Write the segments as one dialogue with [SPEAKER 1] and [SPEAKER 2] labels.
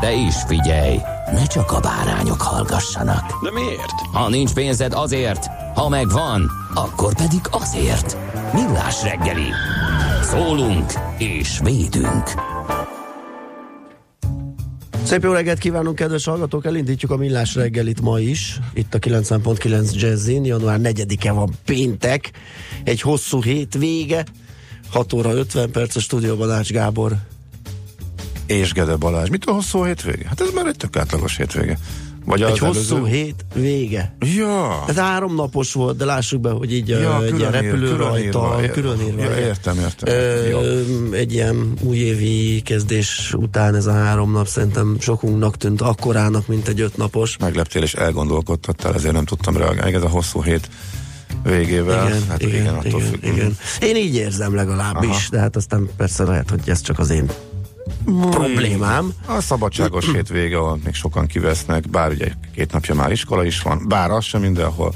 [SPEAKER 1] De is figyelj, ne csak a bárányok hallgassanak.
[SPEAKER 2] De miért?
[SPEAKER 1] Ha nincs pénzed azért, ha megvan, akkor pedig azért. Millás reggeli. Szólunk és védünk.
[SPEAKER 3] Szép jó reggelt kívánunk, kedves hallgatók! Elindítjuk a millás reggelit ma is, itt a 90.9 Jazzin. Január 4-e van péntek, egy hosszú hét vége, 6 óra 50 perc a stúdióban Ács Gábor.
[SPEAKER 4] És Gede Balázs. Mitől hosszú a hétvége? Hát ez már egy tök átlagos hétvége. Vagy
[SPEAKER 3] Egy hosszú
[SPEAKER 4] előző...
[SPEAKER 3] hét vége.
[SPEAKER 4] Ja.
[SPEAKER 3] Ez három napos volt, de lássuk be, hogy így
[SPEAKER 4] Ja,
[SPEAKER 3] egy ilyen repülő
[SPEAKER 4] külön
[SPEAKER 3] rajta,
[SPEAKER 4] írva.
[SPEAKER 3] külön írva.
[SPEAKER 4] Ja, értem, értem.
[SPEAKER 3] Ö, egy ilyen újévi kezdés után ez a három nap szerintem sokunknak tűnt akkorának, mint egy öt napos.
[SPEAKER 4] Megleptél és elgondolkodtattál, ezért nem tudtam reagálni. Ez a hosszú hét végével.
[SPEAKER 3] Igen,
[SPEAKER 4] hát
[SPEAKER 3] igen, igen,
[SPEAKER 4] attól
[SPEAKER 3] igen,
[SPEAKER 4] függ.
[SPEAKER 3] igen. Én így érzem legalábbis,
[SPEAKER 4] Aha.
[SPEAKER 3] de hát aztán persze lehet, hogy ez csak az én problémám.
[SPEAKER 4] A szabadságos hétvége, ahol még sokan kivesznek, bár ugye két napja már iskola is van, bár az sem mindenhol.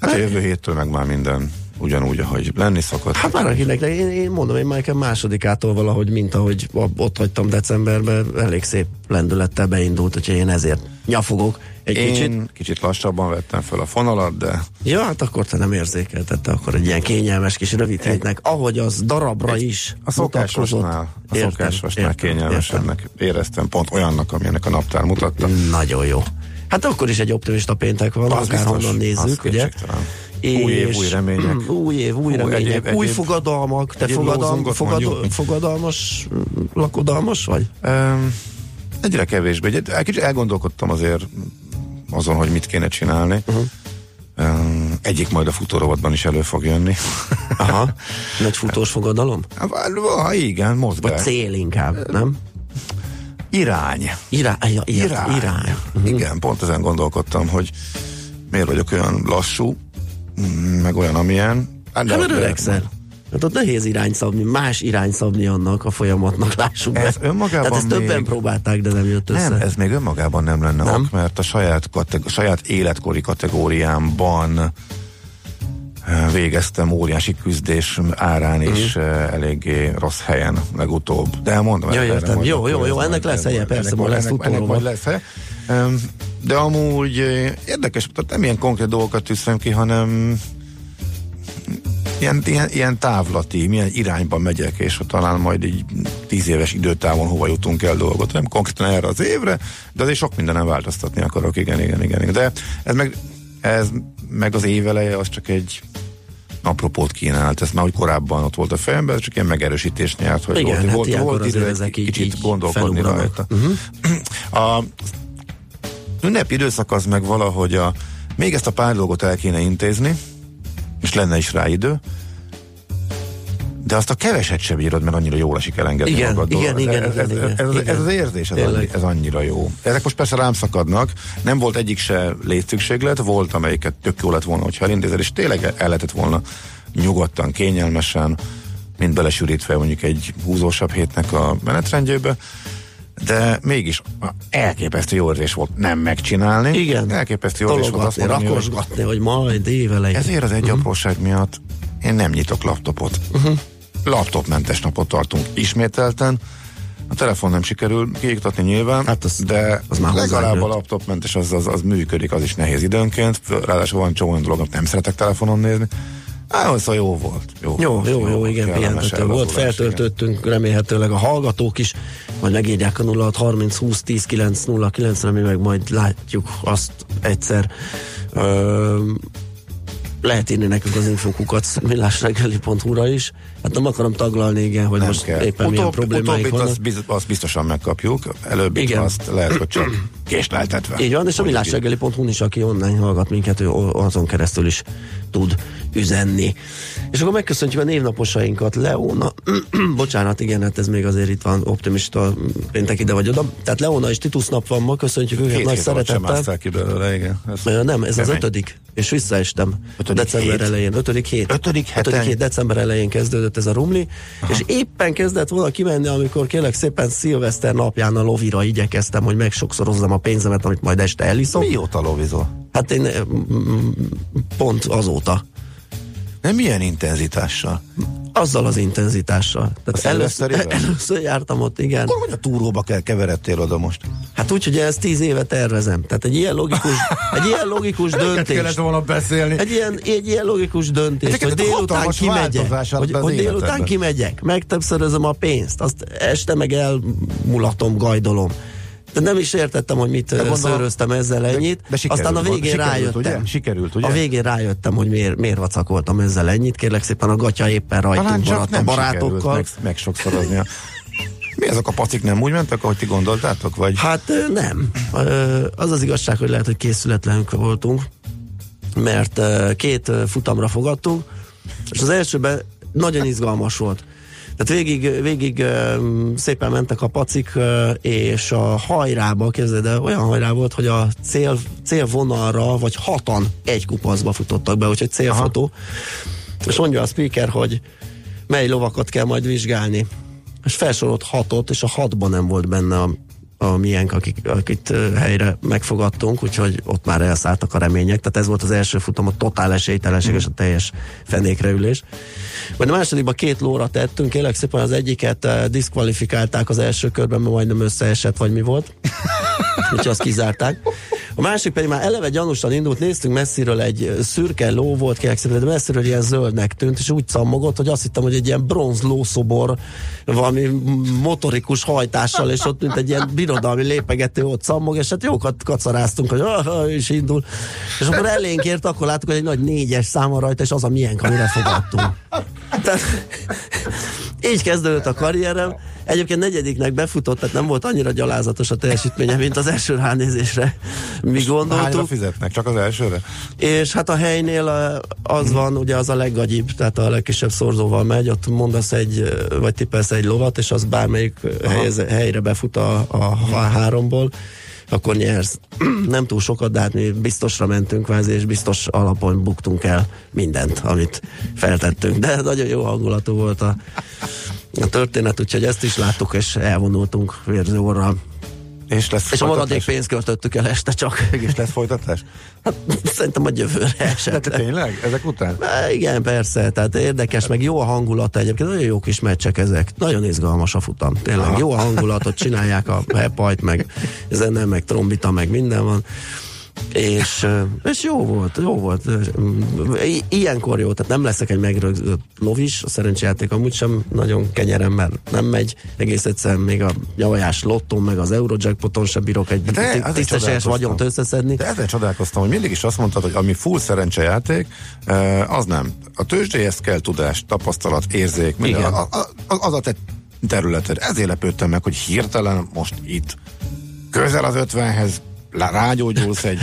[SPEAKER 4] Hát a jövő héttől meg már minden ugyanúgy, ahogy lenni szokott.
[SPEAKER 3] Hát már akinek, de én, én mondom, én már nekem másodikától valahogy, mint ahogy ott hagytam decemberben, elég szép lendülettel beindult, úgyhogy én ezért nyafogok egy
[SPEAKER 4] Én
[SPEAKER 3] kicsit.
[SPEAKER 4] kicsit lassabban vettem fel a fonalat, de
[SPEAKER 3] Ja, hát akkor te nem érzékeltette, akkor egy ilyen kényelmes kis rövid hétnek, ahogy az darabra is
[SPEAKER 4] a szokásosnál, a
[SPEAKER 3] Értem,
[SPEAKER 4] szokásosnál
[SPEAKER 3] értem,
[SPEAKER 4] kényelmesebbnek éreztem, pont olyannak, amilyenek a naptár mutatta.
[SPEAKER 3] Nagyon jó. Hát akkor is egy optimista péntek van, akárhonnan nézzük, ugye?
[SPEAKER 4] Új év, új remények.
[SPEAKER 3] Új év, új
[SPEAKER 4] Hú,
[SPEAKER 3] remények,
[SPEAKER 4] egyéb-
[SPEAKER 3] új
[SPEAKER 4] egyéb-
[SPEAKER 3] fogadalmak. Te fogadalm,
[SPEAKER 4] lózungot
[SPEAKER 3] fogad,
[SPEAKER 4] mondjuk.
[SPEAKER 3] fogadalmas, lakodalmas vagy?
[SPEAKER 4] Um, egyre kevésbé. Egy, egy kicsit elgondolkodtam azért azon, hogy mit kéne csinálni. Uh-huh. Egyik majd a futórovatban is elő fog jönni.
[SPEAKER 3] Aha. Nagy futós fogadalom?
[SPEAKER 4] Hát, ha igen,
[SPEAKER 3] Vagy
[SPEAKER 4] mozgás.
[SPEAKER 3] cél inkább, nem?
[SPEAKER 4] Irány.
[SPEAKER 3] Irány. Ja, irány.
[SPEAKER 4] Irány.
[SPEAKER 3] irány.
[SPEAKER 4] Igen, pont ezen gondolkodtam, hogy miért vagyok olyan lassú, mm, meg olyan, amilyen. Hát,
[SPEAKER 3] Hát mert öregszel. Hát ott nehéz irány szabni, más irány szabni annak a folyamatnak, lássuk be.
[SPEAKER 4] Ez önmagában
[SPEAKER 3] Tehát ezt többen
[SPEAKER 4] még-
[SPEAKER 3] próbálták, de nem jött össze.
[SPEAKER 4] Nem, ez még önmagában nem lenne
[SPEAKER 3] Nem?
[SPEAKER 4] ok, mert a saját, kateg- saját életkori kategóriámban eh, végeztem óriási küzdés árán is uh-huh. eléggé rossz helyen legutóbb. De elmondom.
[SPEAKER 3] Ja, értem. Jó, jó, jó, ennek lesz helye, persze, majd lesz.
[SPEAKER 4] Em, De amúgy eh, érdekes, tehát nem ilyen konkrét dolgokat tűztem ki, hanem ilyen, ilyen, ilyen távlati, milyen irányba megyek, és talán majd így tíz éves időtávon hova jutunk el dolgot. Nem konkrétan erre az évre, de azért sok mindenen változtatni akarok, igen, igen, igen. igen. De ez meg, ez meg az éveleje, az csak egy apropót kínált, ez már úgy korábban ott volt a fejemben, ez csak ilyen megerősítés nyert, hogy
[SPEAKER 3] Igen,
[SPEAKER 4] volt,
[SPEAKER 3] hát
[SPEAKER 4] volt, volt idő egy
[SPEAKER 3] ezek így-
[SPEAKER 4] kicsit
[SPEAKER 3] így
[SPEAKER 4] gondolkodni
[SPEAKER 3] felugranak.
[SPEAKER 4] rajta. Uh-huh. A ünnepi időszak az meg valahogy a, még ezt a pár dolgot el kéne intézni, és lenne is rá idő, de azt a keveset sem bírod, mert annyira jól esik elengedni
[SPEAKER 3] Igen,
[SPEAKER 4] magadból.
[SPEAKER 3] igen, igen,
[SPEAKER 4] ez,
[SPEAKER 3] igen,
[SPEAKER 4] ez, ez,
[SPEAKER 3] igen.
[SPEAKER 4] ez az érzés, ez, annyi, ez annyira jó. Ezek most persze rám szakadnak, nem volt egyik se létszükséglet, volt amelyiket tök jó lett volna, hogyha elintézed, és tényleg el lehetett volna nyugodtan, kényelmesen, mint belesűrítve mondjuk egy húzósabb hétnek a menetrendjébe, de mégis elképesztő jó érzés volt nem megcsinálni.
[SPEAKER 3] Igen.
[SPEAKER 4] Elképesztő jó érzés volt azt mondani, hogy
[SPEAKER 3] rakosgatni, hogy majd évelején.
[SPEAKER 4] ezért az egy uh-huh. apróság miatt én nem nyitok laptopot. Uh-huh. Laptopmentes napot tartunk ismételten. A telefon nem sikerül kiiktatni nyilván,
[SPEAKER 3] Hát az-
[SPEAKER 4] de
[SPEAKER 3] az már
[SPEAKER 4] legalább a laptopmentes az, az, az működik, az is nehéz időnként. Ráadásul van csomó olyan dolog, nem szeretek telefonon nézni. Á, szóval jó volt. Jó,
[SPEAKER 3] Jó,
[SPEAKER 4] volt,
[SPEAKER 3] jó, jó, igen, pihentető volt, feltöltöttünk, remélhetőleg a hallgatók is, majd megírják a 06 30 20 10 9 0 9 re mi meg majd látjuk azt egyszer. Ö, lehet írni nekünk az infokukat millásreggeli.hu-ra is. Hát nem akarom taglalni, igen, hogy
[SPEAKER 4] Nem
[SPEAKER 3] most
[SPEAKER 4] kell.
[SPEAKER 3] éppen milyen
[SPEAKER 4] Utóbb,
[SPEAKER 3] problémáik
[SPEAKER 4] utóbbit
[SPEAKER 3] vannak.
[SPEAKER 4] azt, biz, azt biztosan megkapjuk, előbbit
[SPEAKER 3] Igen.
[SPEAKER 4] azt lehet, hogy csak késleltetve.
[SPEAKER 3] Így van, és a
[SPEAKER 4] Mondjuk így.
[SPEAKER 3] millásreggeli.hu is, aki online hallgat minket, ő azon keresztül is tud üzenni. És akkor megköszöntjük a névnaposainkat, Leona, bocsánat, igen, hát ez még azért itt van optimista péntek ide vagy oda. Tehát Leona és Titus nap van ma, köszöntjük őket
[SPEAKER 4] Két
[SPEAKER 3] nagy
[SPEAKER 4] sem
[SPEAKER 3] szeretettel.
[SPEAKER 4] másszál ki belőle, igen. Ez
[SPEAKER 3] Nem, ez az
[SPEAKER 4] kemény.
[SPEAKER 3] ötödik, és visszaestem.
[SPEAKER 4] Ötödik
[SPEAKER 3] december
[SPEAKER 4] hét?
[SPEAKER 3] elején, ötödik hét.
[SPEAKER 4] Ötödik heten?
[SPEAKER 3] ötödik hét, december elején kezdődött ez a rumli, Aha. és éppen kezdett volna kimenni, amikor kérlek szépen szilveszter napján a lovira igyekeztem, hogy megsokszorozzam a pénzemet, amit majd este eliszom.
[SPEAKER 4] Mióta lovizol?
[SPEAKER 3] Hát én mm, pont azóta.
[SPEAKER 4] Nem milyen intenzitással?
[SPEAKER 3] Azzal az intenzitással. Tehát először, először jártam ott, igen.
[SPEAKER 4] Akkor hogy a túróba kell keveredtél oda most?
[SPEAKER 3] Hát úgy, hogy ezt tíz éve tervezem. Tehát egy ilyen logikus, egy ilyen logikus döntést.
[SPEAKER 4] volna beszélni.
[SPEAKER 3] Egy ilyen, egy ilyen logikus döntés,
[SPEAKER 4] Ezeket
[SPEAKER 3] hogy délután kimegyek, hogy, hogy délután kimegyek, megtöbbszörözöm a pénzt, azt este meg elmulatom, gajdolom. De nem is értettem, hogy mit
[SPEAKER 4] gondolom-
[SPEAKER 3] szöröztem ezzel ennyit.
[SPEAKER 4] de sikerült,
[SPEAKER 3] Aztán a végén
[SPEAKER 4] sikerült,
[SPEAKER 3] rájöttem.
[SPEAKER 4] ugye? Sikerült, ugye?
[SPEAKER 3] A végén rájöttem, hogy miért, miért vacakoltam ezzel ennyit. Kérlek szépen a gatya éppen rajtunk maradt a barátokkal.
[SPEAKER 4] meg, meg sokszoroznia. Mi azok a pacik nem úgy mentek, ahogy ti gondoltátok? Vagy?
[SPEAKER 3] Hát nem. Az az igazság, hogy lehet, hogy készületlenünk voltunk, mert két futamra fogadtunk, és az elsőben nagyon izgalmas volt. Tehát végig, végig szépen mentek a pacik, és a hajrába, képzeld el, olyan hajrá volt, hogy a cél, célvonalra, vagy hatan egy kupaszba futottak be, úgyhogy célfotó. És mondja a speaker, hogy mely lovakat kell majd vizsgálni. És felsorolt hatot, és a hatban nem volt benne a, a miénk, akik, akit helyre megfogadtunk, úgyhogy ott már elszálltak a remények. Tehát ez volt az első futam, a totál esélytelenség és a teljes fenékreülés. Majd a másodikban két lóra tettünk, kérlek szépen az egyiket diszkvalifikálták az első körben, mert majdnem összeesett, vagy mi volt. Úgyhogy azt kizárták. A másik pedig már eleve gyanúsan indult, néztünk messziről egy szürke ló volt, szépen, de messziről ilyen zöldnek tűnt, és úgy szammogott, hogy azt hittem, hogy egy ilyen bronz lószobor valami motorikus hajtással, és ott mint egy ilyen birodalmi lépegető ott szammog, és hát jókat kacaráztunk, hogy ah, is indul. És akkor elénk ért, akkor láttuk, hogy egy nagy négyes száma rajta, és az a miénk, amire fogadtunk. Tehát, így kezdődött a karrierem. Egyébként negyediknek befutott, tehát nem volt annyira gyalázatos a teljesítménye, mint az első ránézésre mi
[SPEAKER 4] Hányra
[SPEAKER 3] gondoltuk.
[SPEAKER 4] fizetnek? Csak az elsőre?
[SPEAKER 3] És hát a helynél az van, ugye az a leggagyibb, tehát a legkisebb szorzóval megy, ott mondasz egy, vagy tippelsz egy lovat, és az bármelyik helyez, helyre befut a, a, a háromból, akkor nyersz. Nem túl sokat, de hát mi biztosra mentünk kvázi, és biztos alapon buktunk el mindent, amit feltettünk. De nagyon jó hangulatú volt a, a történet, úgyhogy ezt is láttuk, és elvonultunk vérzőorral.
[SPEAKER 4] És lesz
[SPEAKER 3] És a maradék pénzt költöttük el este csak.
[SPEAKER 4] Mégis lesz folytatás?
[SPEAKER 3] Hát, szerintem a jövőre
[SPEAKER 4] De
[SPEAKER 3] esetleg.
[SPEAKER 4] tényleg? Ezek után?
[SPEAKER 3] Há, igen, persze, tehát érdekes, meg jó a hangulata egyébként, nagyon jó kis meccsek ezek, nagyon izgalmas a futam, tényleg,
[SPEAKER 4] Aha.
[SPEAKER 3] jó a hangulatot, csinálják a hepajt, meg zene, meg trombita, meg minden van, és, és jó volt, jó volt. I- ilyenkor jó, tehát nem leszek egy megrögzött lovis, a szerencsejáték amúgy sem nagyon kenyerem, mert nem megy, egész egyszerűen még a javajás lottón, meg az Eurojackpoton sem bírok egy
[SPEAKER 4] De azért
[SPEAKER 3] tisztességes vagyont összeszedni.
[SPEAKER 4] De ezzel csodálkoztam, hogy mindig is azt mondtad, hogy ami full szerencsejáték, az nem. A tőzsdéhez kell tudás, tapasztalat, érzék, minden,
[SPEAKER 3] Igen.
[SPEAKER 4] a, a, az a te területed. Ezért lepődtem meg, hogy hirtelen most itt közel az ötvenhez lá- rágyógyulsz egy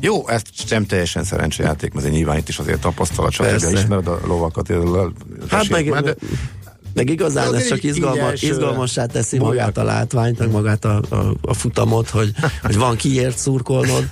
[SPEAKER 4] jó, ez sem teljesen szerencsejáték, mert nyilván itt is azért tapasztalat, stb. Ismered a lovakat,
[SPEAKER 3] Hát meg,
[SPEAKER 4] de,
[SPEAKER 3] meg igazán
[SPEAKER 4] De
[SPEAKER 3] ez csak
[SPEAKER 4] így- így
[SPEAKER 3] izgalma,
[SPEAKER 4] elsőre.
[SPEAKER 3] izgalmassá teszi
[SPEAKER 4] Magyar.
[SPEAKER 3] magát a látványt, meg magát a, a, a futamot, hogy, hogy van kiért szurkolnod,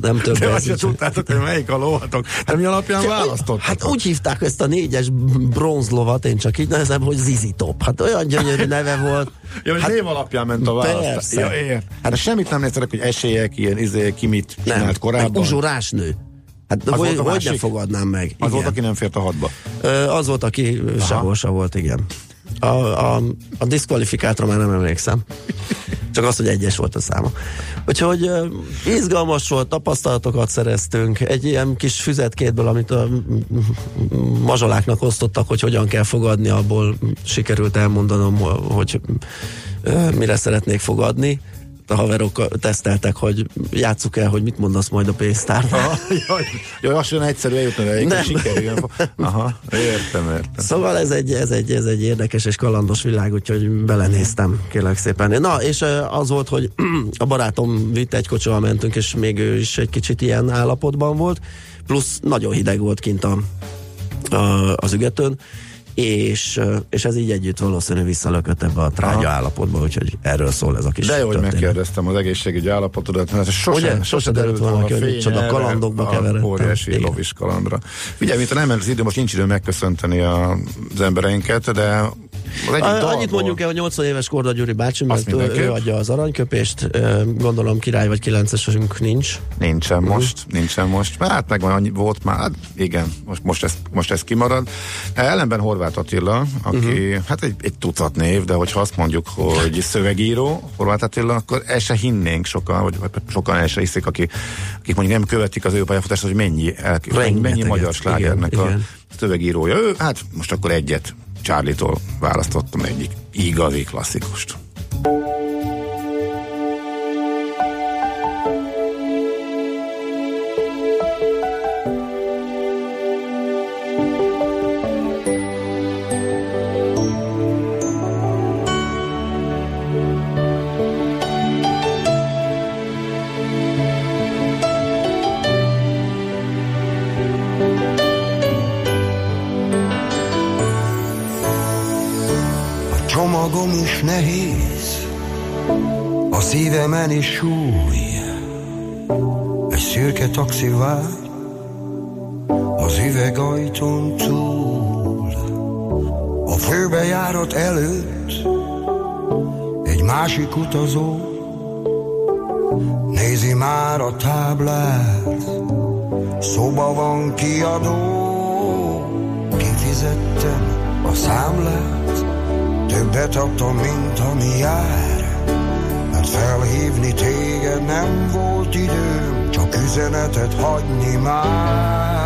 [SPEAKER 3] nem több
[SPEAKER 4] de azt tudtátok, hogy melyik a lóhatok. Hát mi alapján választottak?
[SPEAKER 3] Hát úgy hívták ezt a négyes bronzlovat, én csak így nevezem, hogy Zizi Top. Hát olyan gyönyörű neve volt.
[SPEAKER 4] Ja, hogy
[SPEAKER 3] hát,
[SPEAKER 4] név alapján ment a választás.
[SPEAKER 3] persze.
[SPEAKER 4] Ja, ért. Hát semmit nem néztek, hogy esélyek, ilyen izé, ki mit csinált
[SPEAKER 3] egy
[SPEAKER 4] korábban.
[SPEAKER 3] uzsorás nő. Hát
[SPEAKER 4] Az
[SPEAKER 3] hogy, hogy
[SPEAKER 4] másik?
[SPEAKER 3] ne fogadnám meg?
[SPEAKER 4] Az volt,
[SPEAKER 3] Igen.
[SPEAKER 4] aki nem fért a hadba.
[SPEAKER 3] Ö, az volt, aki sehol se volt, igen. A, a, a diszkvalifikátra már nem emlékszem. Csak az, hogy egyes volt a száma. Úgyhogy izgalmas volt, tapasztalatokat szereztünk. Egy ilyen kis füzetkétből, amit a mazsoláknak osztottak, hogy hogyan kell fogadni, abból sikerült elmondanom, hogy mire szeretnék fogadni a haverok teszteltek, hogy játsszuk el, hogy mit mondasz majd a pénztárnál.
[SPEAKER 4] Jaj, jaj, lassan egyszerű eljutni, de
[SPEAKER 3] Nem.
[SPEAKER 4] sikerüljön. Aha, értem, értem.
[SPEAKER 3] Szóval ez egy, ez, egy, ez egy érdekes és kalandos világ, úgyhogy belenéztem, kérlek szépen. Na, és az volt, hogy a barátom vitt egy kocsival mentünk, és még ő is egy kicsit ilyen állapotban volt, plusz nagyon hideg volt kint a, a, az ügetőn, és, és ez így együtt valószínű visszalökött ebbe a trágya
[SPEAKER 4] Aha.
[SPEAKER 3] állapotba, úgyhogy erről szól ez a kis
[SPEAKER 4] De jó, hogy megkérdeztem az egészségügyi állapotodat, mert sose,
[SPEAKER 3] Ugye? Sose derült volna hogy micsoda kalandokba keveredtem.
[SPEAKER 4] Óriási lovis kalandra. Figyelj, mint a nem ment az idő, most nincs idő megköszönteni a, az embereinket, de
[SPEAKER 3] A, annyit mondjuk el, hogy 80 éves Korda Gyuri bácsi, mert ő, ő adja az aranyköpést, gondolom király vagy kilencesünk nincs.
[SPEAKER 4] Nincsen
[SPEAKER 3] Mhm.
[SPEAKER 4] most, nincsen most. Hát meg annyi volt már, hát igen, most, most, ez, most ez kimarad. Ellenben Horváth Attila, aki
[SPEAKER 3] Mhm.
[SPEAKER 4] hát egy, egy tucat név, de hogyha azt mondjuk, hogy szövegíró Horváth Attila, akkor el se hinnénk sokan, vagy, vagy sokan el se hiszik, akik, akik mondjuk nem követik az ő pályafutást, hogy mennyi, el, mennyi, magyar slágernek
[SPEAKER 3] igen,
[SPEAKER 4] a
[SPEAKER 3] igen.
[SPEAKER 4] szövegírója. Ő, hát most akkor egyet Charlie-tól választottam egyik igazi klasszikust.
[SPEAKER 5] Is súly. Egy szürke taxi vár az üvegajtón túl. A főbejárat előtt egy másik utazó nézi már a táblát. Szoba van kiadó, kifizettem a számlát. Többet adtam, mint ami jár Mert felhívni téged nem volt időm Csak üzenetet hagyni már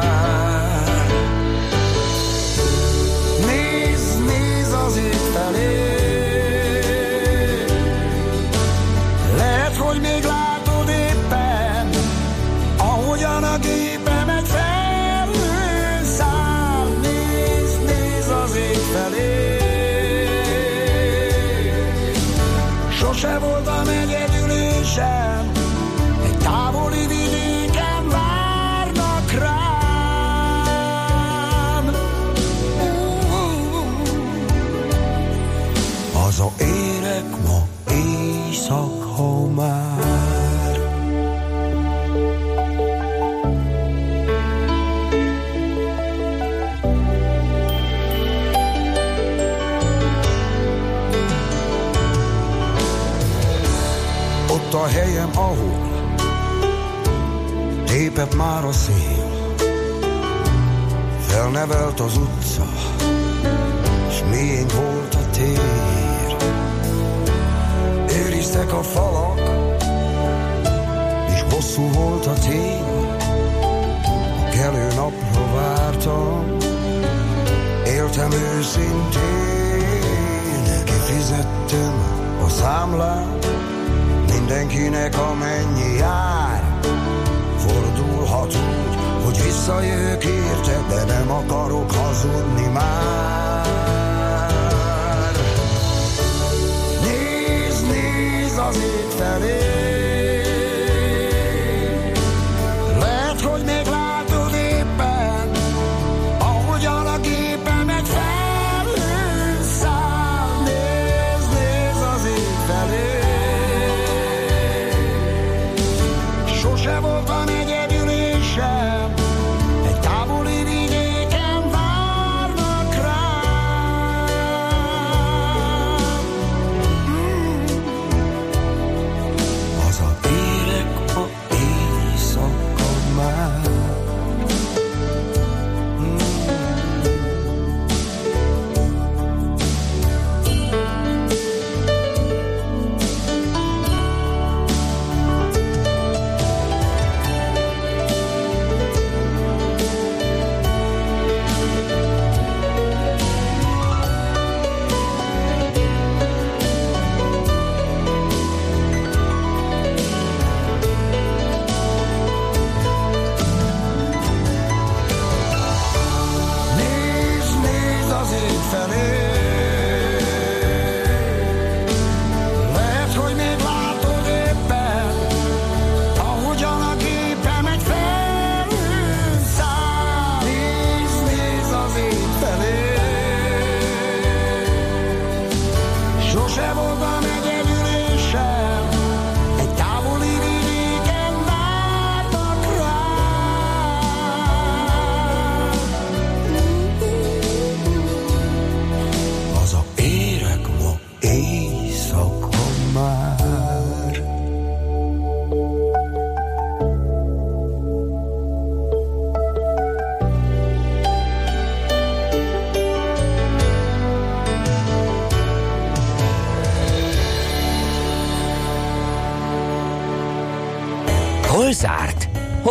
[SPEAKER 5] helyem, ahol tépett már a szél, felnevelt az utca, s miénk volt a tér. Őriztek a falak, és hosszú volt a tél, a kelő napra vártam, éltem őszintén, kifizettem a számlát, mindenkinek amennyi jár. Fordulhat úgy, hogy visszajövök érte, de nem akarok hazudni már. Nézd, nézd az ég felé,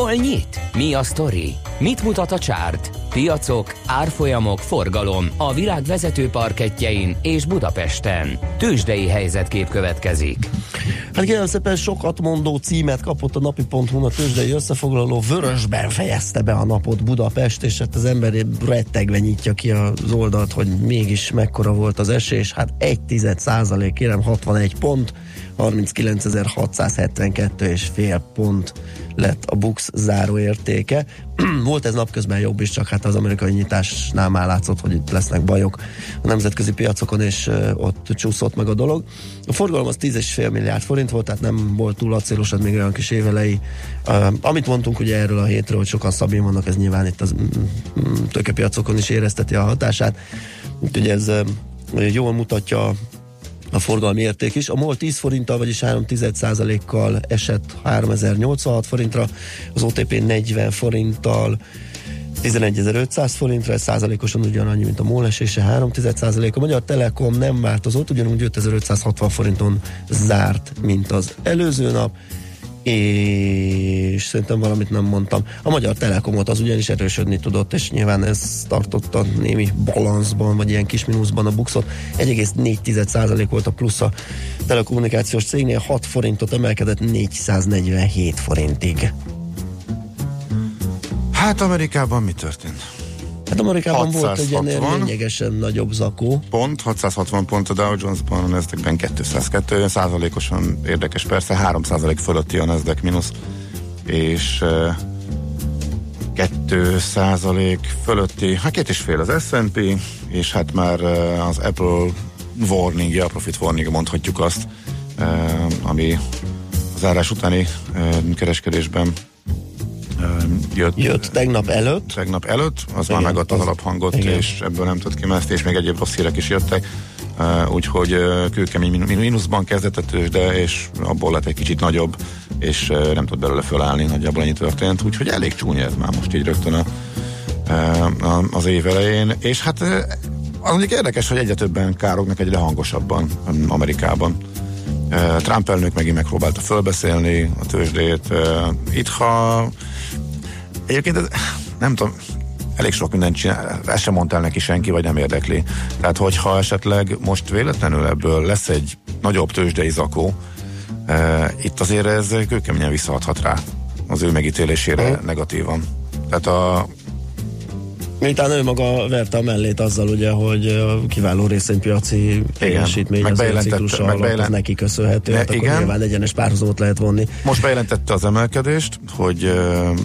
[SPEAKER 1] Hol nyit? Mi a sztori? Mit mutat a csárt? Piacok, árfolyamok, forgalom a világ vezető parketjein és Budapesten. Tősdei helyzetkép következik.
[SPEAKER 3] Hát kérem szépen sokat mondó címet kapott a napi.hu a tőzsdei összefoglaló. Vörösben fejezte be a napot Budapest, és hát az ember rettegve nyitja ki az oldalt, hogy mégis mekkora volt az esés. Hát egy tized százalék, kérem 61 pont, 39.672 és fél pont lett a Bux záróértéke. Volt ez napközben jobb is, csak hát az amerikai nyitásnál már látszott, hogy itt lesznek bajok a nemzetközi piacokon, és ott csúszott meg a dolog. A forgalom az 10,5 milliárd forint volt, tehát nem volt túl acélos, még olyan kis évelei. Amit mondtunk ugye erről a hétről, hogy sokan szabin vannak, ez nyilván itt az mm, mm, tőkepiacokon is érezteti a hatását. Úgyhogy ez jól mutatja a forgalmi érték is. A MOL 10 forinttal, vagyis 3 kal esett 3086 forintra, az OTP 40 forinttal 11.500 forintra, ez százalékosan ugyanannyi, mint a MOL esése, 3 A Magyar Telekom nem változott, ugyanúgy 5560 forinton zárt, mint az előző nap és szerintem valamit nem mondtam. A Magyar Telekomot az ugyanis erősödni tudott, és nyilván ez tartotta némi balanszban, vagy ilyen kis mínuszban a buxot. 1,4% volt a plusz a telekommunikációs cégnél, 6 forintot emelkedett 447 forintig.
[SPEAKER 4] Hát Amerikában mi történt?
[SPEAKER 3] Hát Amerikában 660, volt egy ilyen lényegesen nagyobb zakó.
[SPEAKER 4] Pont, 660 pont a Dow Jones-ban, a Nasdaq-ben 202, százalékosan érdekes persze, 3 százalék fölötti a Nasdaq mínusz, és uh, 2 százalék fölötti, hát két és fél az S&P, és hát már az Apple warning, a profit warning mondhatjuk azt, ami az árás utáni kereskedésben
[SPEAKER 3] jött, jött tegnap előtt.
[SPEAKER 4] Tegnap előtt, az igen, már megadta az alaphangot, igen. és ebből nem tudott kimászni, és még egyéb rossz hírek is jöttek. Uh, úgyhogy uh, kőkemény mínuszban kezdett a tőzsde, és abból lett egy kicsit nagyobb, és uh, nem tud belőle fölállni, nagyjából ennyi történt, úgyhogy elég csúnya ez már most így rögtön a, uh, az év elején, és hát az mondjuk érdekes, hogy egyre többen kárognak egyre hangosabban Amerikában. Trump elnök megint megpróbálta fölbeszélni a tőzsdét. Itt, ha Egyébként ez, nem tudom, elég sok mindent csinál, ezt sem mondta el neki senki, vagy nem érdekli. Tehát, hogyha esetleg most véletlenül ebből lesz egy nagyobb tőzsdei zakó, e, itt azért ez kőkeményen visszaadhat rá az ő megítélésére uh-huh. negatívan. Tehát a
[SPEAKER 3] Miután ő maga verte a mellét azzal, ugye, hogy a kiváló részvénypiaci teljesítmény az ciklusa alatt az neki köszönhető, ne, hát akkor igen. nyilván egyenes párhuzamot lehet vonni.
[SPEAKER 4] Most bejelentette az emelkedést, hogy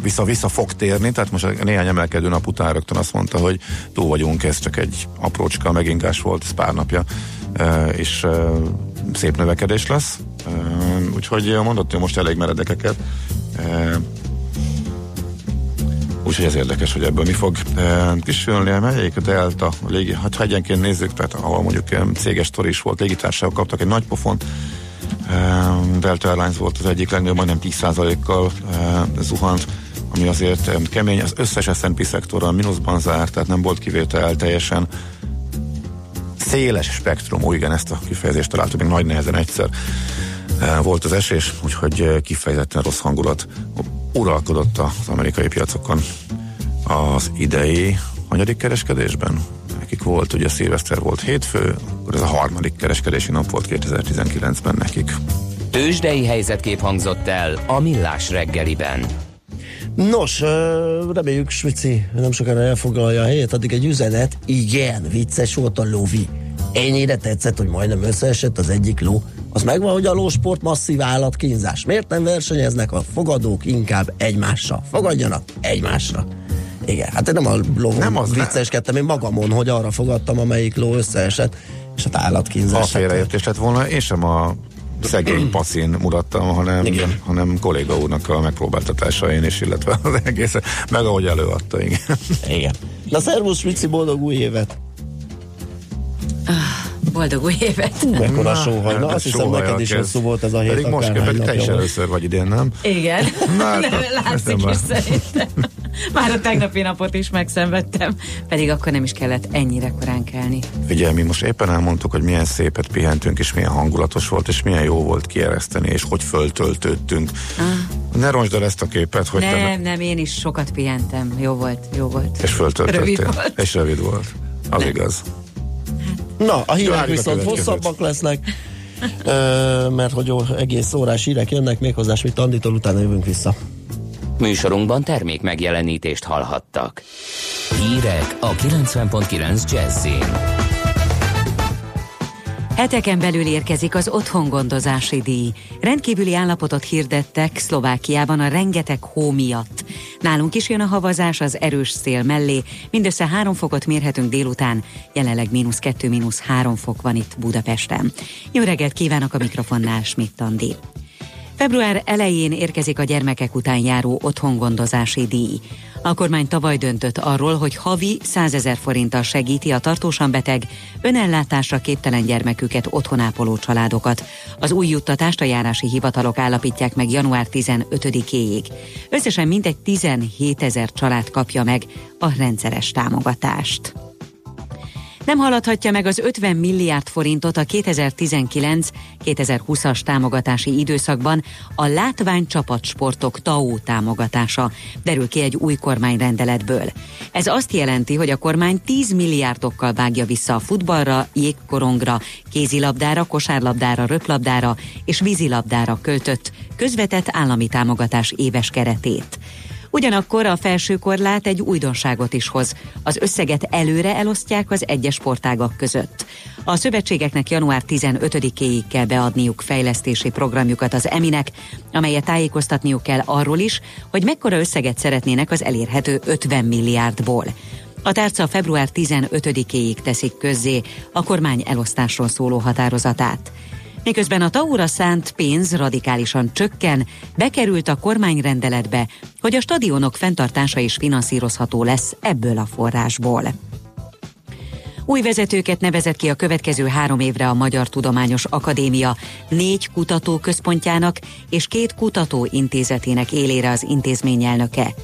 [SPEAKER 4] vissza-vissza fog térni, tehát most néhány emelkedő nap után rögtön azt mondta, hogy túl vagyunk, ez csak egy aprócska megingás volt, ez pár napja, és szép növekedés lesz. Úgyhogy mondott, hogy most elég meredekeket Úgyhogy ez érdekes, hogy ebből mi fog e, kisülni. Melyik Delta, légi, hát ha egyenként nézzük, tehát ahol mondjuk e, céges tori is volt, légitársaságok kaptak egy nagy pofont, e, Delta Airlines volt az egyik legnagyobb, majdnem 10%-kal e, zuhant, ami azért kemény, az összes S&P szektorral mínuszban zárt, tehát nem volt kivétel teljesen. Széles spektrum, úgy igen, ezt a kifejezést találtuk még nagy nehezen egyszer volt az esés, úgyhogy kifejezetten rossz hangulat uralkodott az amerikai piacokon az idei hanyadik kereskedésben. Nekik volt, ugye szilveszter volt hétfő, akkor ez a harmadik kereskedési nap volt 2019-ben nekik.
[SPEAKER 1] Tőzsdei helyzetkép hangzott el a Millás reggeliben.
[SPEAKER 3] Nos, reméljük Svici nem sokára elfoglalja a helyét, addig egy üzenet, igen, vicces volt a lovi. Ennyire tetszett, hogy majdnem összeesett az egyik ló az megvan, hogy a lósport masszív állatkínzás. Miért nem versenyeznek a fogadók inkább egymással? Fogadjanak egymásra. Igen, hát én nem a lóvon nem az vicceskedtem, én magamon, hogy arra fogadtam, amelyik ló összeesett, és hát állatkínzás. Ha
[SPEAKER 4] félreértés lett volna, én sem a szegény paszin mutattam, hanem, igen. hanem kolléga úrnak a megpróbáltatásain is, illetve az egész, meg ahogy előadta, igen.
[SPEAKER 3] Igen. Na szervusz, Vici, boldog új évet!
[SPEAKER 6] Ah. Boldog új évet!
[SPEAKER 3] Mekkora sóhaj. Na, azt hiszem neked is hosszú volt ez a hét.
[SPEAKER 4] Pedig most, pedig te is először vagy idén, nem?
[SPEAKER 6] Igen. Na, nem, látszik is szerintem. Már a tegnapi napot is megszenvedtem, pedig akkor nem is kellett ennyire korán kelni.
[SPEAKER 4] Ugye mi most éppen elmondtuk, hogy milyen szépet pihentünk, és milyen hangulatos volt, és milyen jó volt kiereszteni, és hogy föltöltődtünk. Ah. Ne roncsd el ezt a képet, hogy
[SPEAKER 6] nem,
[SPEAKER 4] te...
[SPEAKER 6] nem, én is sokat pihentem. Jó volt, jó volt.
[SPEAKER 4] És föltöltöttél.
[SPEAKER 6] Rövid volt.
[SPEAKER 4] És rövid volt. Az nem. igaz.
[SPEAKER 3] Na, a hírek viszont hosszabbak lesznek, ö, mert hogy egész órás hírek jönnek, méghozzá mit Anditól, utána jövünk vissza.
[SPEAKER 1] Műsorunkban termék megjelenítést hallhattak. Hírek a 90.9 Jazzin.
[SPEAKER 6] Heteken belül érkezik az otthongondozási díj. Rendkívüli állapotot hirdettek Szlovákiában a rengeteg hó miatt. Nálunk is jön a havazás az erős szél mellé. Mindössze három fokot mérhetünk délután. Jelenleg mínusz kettő, mínusz három fok van itt Budapesten. Jó reggelt kívánok a mikrofonnál, Schmidt Andi. Február elején érkezik a gyermekek után járó otthongondozási díj. A kormány tavaly döntött arról, hogy havi 100 ezer forinttal segíti a tartósan beteg, önellátásra képtelen gyermeküket otthonápoló családokat. Az új juttatást a járási hivatalok állapítják meg január 15-éig. Összesen mintegy 17 ezer család kapja meg a rendszeres támogatást nem haladhatja meg az 50 milliárd forintot a 2019-2020-as támogatási időszakban a látványcsapatsportok TAO támogatása, derül ki egy új kormányrendeletből. Ez azt jelenti, hogy a kormány 10 milliárdokkal vágja vissza a futballra, jégkorongra, kézilabdára, kosárlabdára, röplabdára és vízilabdára költött közvetett állami támogatás éves keretét. Ugyanakkor a felső korlát egy újdonságot is hoz. Az összeget előre elosztják az egyes sportágak között. A szövetségeknek január 15-éig kell beadniuk fejlesztési programjukat az EMInek, amelyet tájékoztatniuk kell arról is, hogy mekkora összeget szeretnének az elérhető 50 milliárdból. A tárca február 15-éig teszik közzé a kormány elosztásról szóló határozatát. Miközben a Taura szánt pénz radikálisan csökken, bekerült a kormányrendeletbe, hogy a stadionok fenntartása is finanszírozható lesz ebből a forrásból. Új vezetőket nevezett ki a következő három évre a Magyar Tudományos Akadémia négy kutatóközpontjának és két kutatóintézetének élére az intézmény elnöke.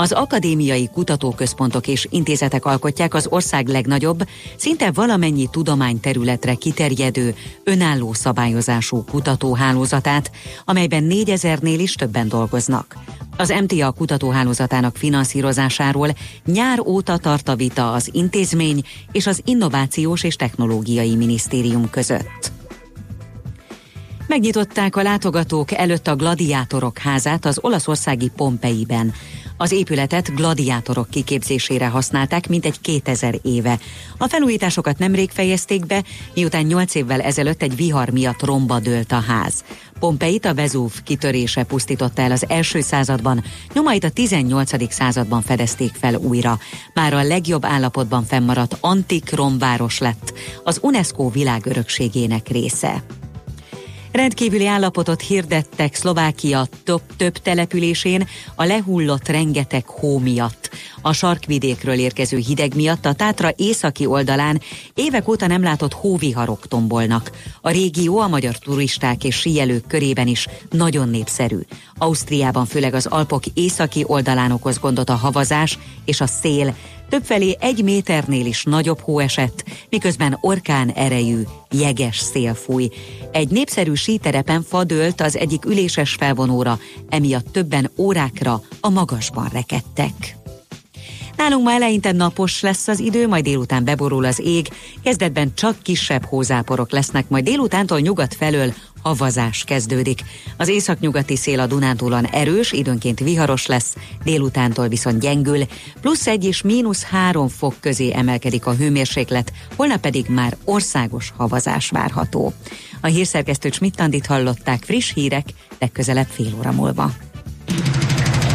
[SPEAKER 6] Az akadémiai kutatóközpontok és intézetek alkotják az ország legnagyobb, szinte valamennyi tudományterületre kiterjedő, önálló szabályozású kutatóhálózatát, amelyben 4000-nél is többen dolgoznak. Az MTA kutatóhálózatának finanszírozásáról nyár óta tart a vita az intézmény és az Innovációs és Technológiai Minisztérium között. Megnyitották a látogatók előtt a Gladiátorok házát az olaszországi Pompeiben. Az épületet gladiátorok kiképzésére használták mintegy 2000 éve. A felújításokat nemrég fejezték be, miután 8 évvel ezelőtt egy vihar miatt romba dőlt a ház. Pompeit a Vezúv kitörése pusztította el az első században, nyomait a 18. században fedezték fel újra. Már a legjobb állapotban fennmaradt antik romváros lett, az UNESCO világörökségének része. Rendkívüli állapotot hirdettek Szlovákia több, több településén a lehullott rengeteg hó miatt. A sarkvidékről érkező hideg miatt a Tátra északi oldalán évek óta nem látott hóviharok tombolnak. A régió a magyar turisták és síelők körében is nagyon népszerű. Ausztriában főleg az Alpok északi oldalán okoz gondot a havazás és a szél, Többfelé egy méternél is nagyobb hó esett, miközben orkán erejű, jeges szél fúj. Egy népszerű síterepen fadölt az egyik üléses felvonóra, emiatt többen órákra a magasban rekedtek. Nálunk ma eleinte napos lesz az idő, majd délután beborul az ég, kezdetben csak kisebb hózáporok lesznek, majd délutántól nyugat felől havazás kezdődik. Az északnyugati szél a Dunántúlon erős, időnként viharos lesz, délutántól viszont gyengül, plusz egy és mínusz három fok közé emelkedik a hőmérséklet, holnap pedig már országos havazás várható. A hírszerkesztő Csmittandit hallották friss hírek, legközelebb fél óra múlva.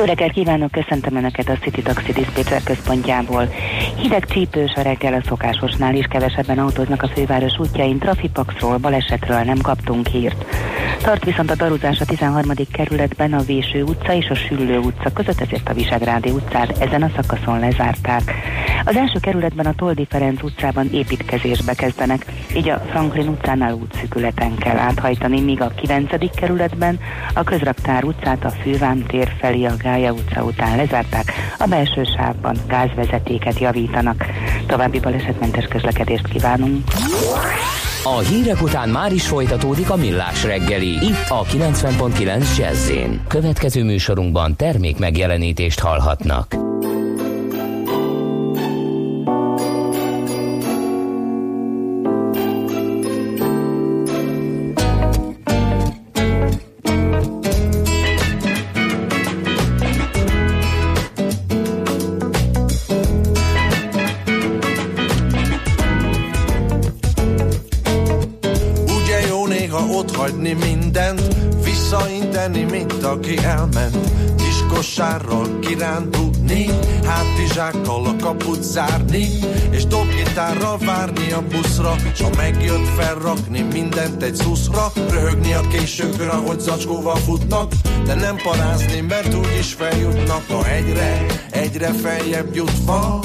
[SPEAKER 7] Jó reggelt kívánok, köszöntöm Önöket a City Taxi Dispatcher központjából. Hideg csípős a reggel a szokásosnál is kevesebben autóznak a főváros útjain, trafipaxról, balesetről nem kaptunk hírt. Tart viszont a daruzás a 13. kerületben a Véső utca és a Süllő utca között, ezért a Visegrádi utcát ezen a szakaszon lezárták. Az első kerületben a Toldi Ferenc utcában építkezésbe kezdenek, így a Franklin utcánál útszükületen kell áthajtani, míg a 9. kerületben a Közraktár utcát a Fővám tér felé a Gája utca után lezárták, a belső sávban gázvezetéket javítanak. További balesetmentes közlekedést kívánunk.
[SPEAKER 1] A hírek után már is folytatódik a millás reggeli, itt a 90.9 jazz Következő műsorunkban termék megjelenítést hallhatnak.
[SPEAKER 8] Aki elment. Kis kosárral kirándulni Hátizsákkal a kaput zárni És dobgitárral várni a buszra S ha megjött felrakni mindent egy szuszra Röhögni a későkre, hogy zacskóval futnak De nem parázni, mert úgyis feljutnak A egyre, egyre feljebb jutva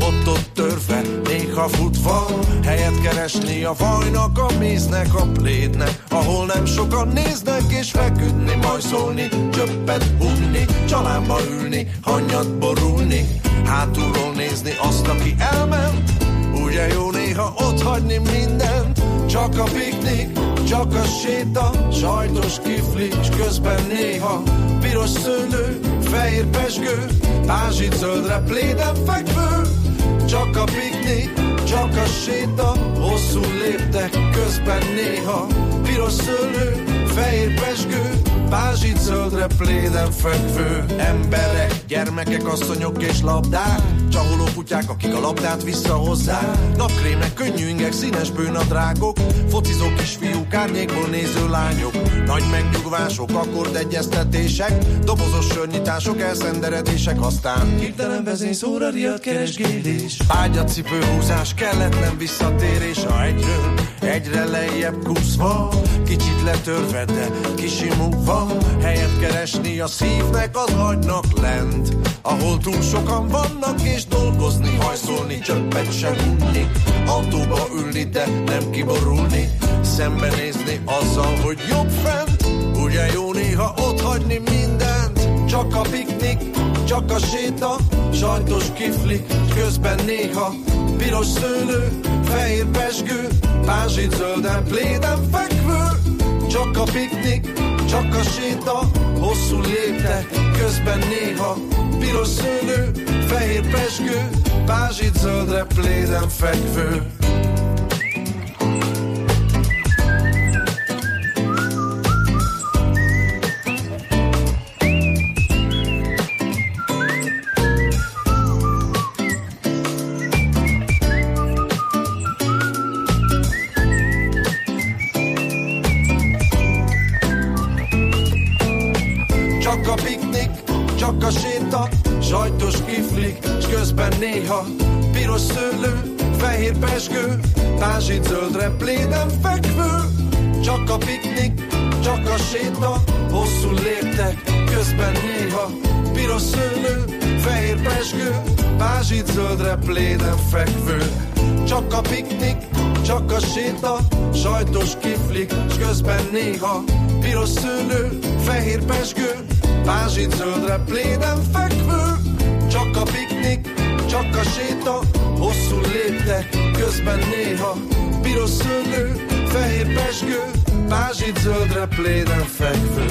[SPEAKER 8] Bottot törve, néha futva Helyet keresni a vajnak, a méznek, a plédnek Ahol nem sokan néznek és feküdni Majd szólni, csöppet húgni Csalámba ülni, hanyat borulni Hátulról nézni azt, aki elment. Ugye jó néha ott hagyni mindent Csak a piknik, csak a séta Sajtos kifli, és közben néha Piros szőlő, fehér pesgő Pázsit zöldre pléden fekvő csak a piknik, csak a séta Hosszú léptek közben néha. Piros szőlő, fehér pesgő Pázsit zöldre pléden fekvő. Emberek, gyermekek, asszonyok és labdák Csaholó kutyák, akik a labdát visszahozzák. Napkrémek, könnyű ingek, színes bőnadrágok Focizó kisfiúk, árnyékból néző lányok. Nagy megnyugvások, akkordegyeztetések Dobozos sörnyitások, elszenderedések Aztán hirtelen vezényszóra riadt keresgélés. Ágyacipő húzás, kelletlen visszatérés A egyről egyre lejjebb kuszva Kicsit letörve, de kisimulva Helyet keresni a szívnek az agynak lent Ahol túl sokan vannak és dolgozni Hajszolni, csöppet sem unni. Autóba ülni, de nem kiborulni Szembenézni azzal, hogy jobb fent Ugye jó néha ott hagyni mindent Csak a piknik, csak a séta Sajtos kiflik, közben néha Piros szőlő, fehér pesgő Pázsit zölden, pléden fekvő. Csak a piknik, csak a séta Hosszú léptek, közben néha Piros szőlő, fehér pesgő Pázsit zöldre, pléden fekvő néha Piros szőlő, fehér pesgő Pázsit zöldre pléden fekvő. Csak a piknik, csak a séta Hosszú léptek, közben néha Piros szőlő, fehér pesgő Pázsit zöldre pléden fekvő. Csak a piknik, csak a séta Sajtos kiflik, s közben néha Piros szőlő, fehér pesgő Pázsit zöldre pléden fekvő Csak a piknik, csak a séta, hosszú léptek, közben néha piros szőlő, fehér pesgő, pázsit zöldre pléden fekvő.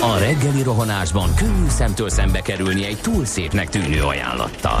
[SPEAKER 1] A reggeli rohanásban könnyű szemtől szembe kerülni egy túl szépnek tűnő ajánlattal.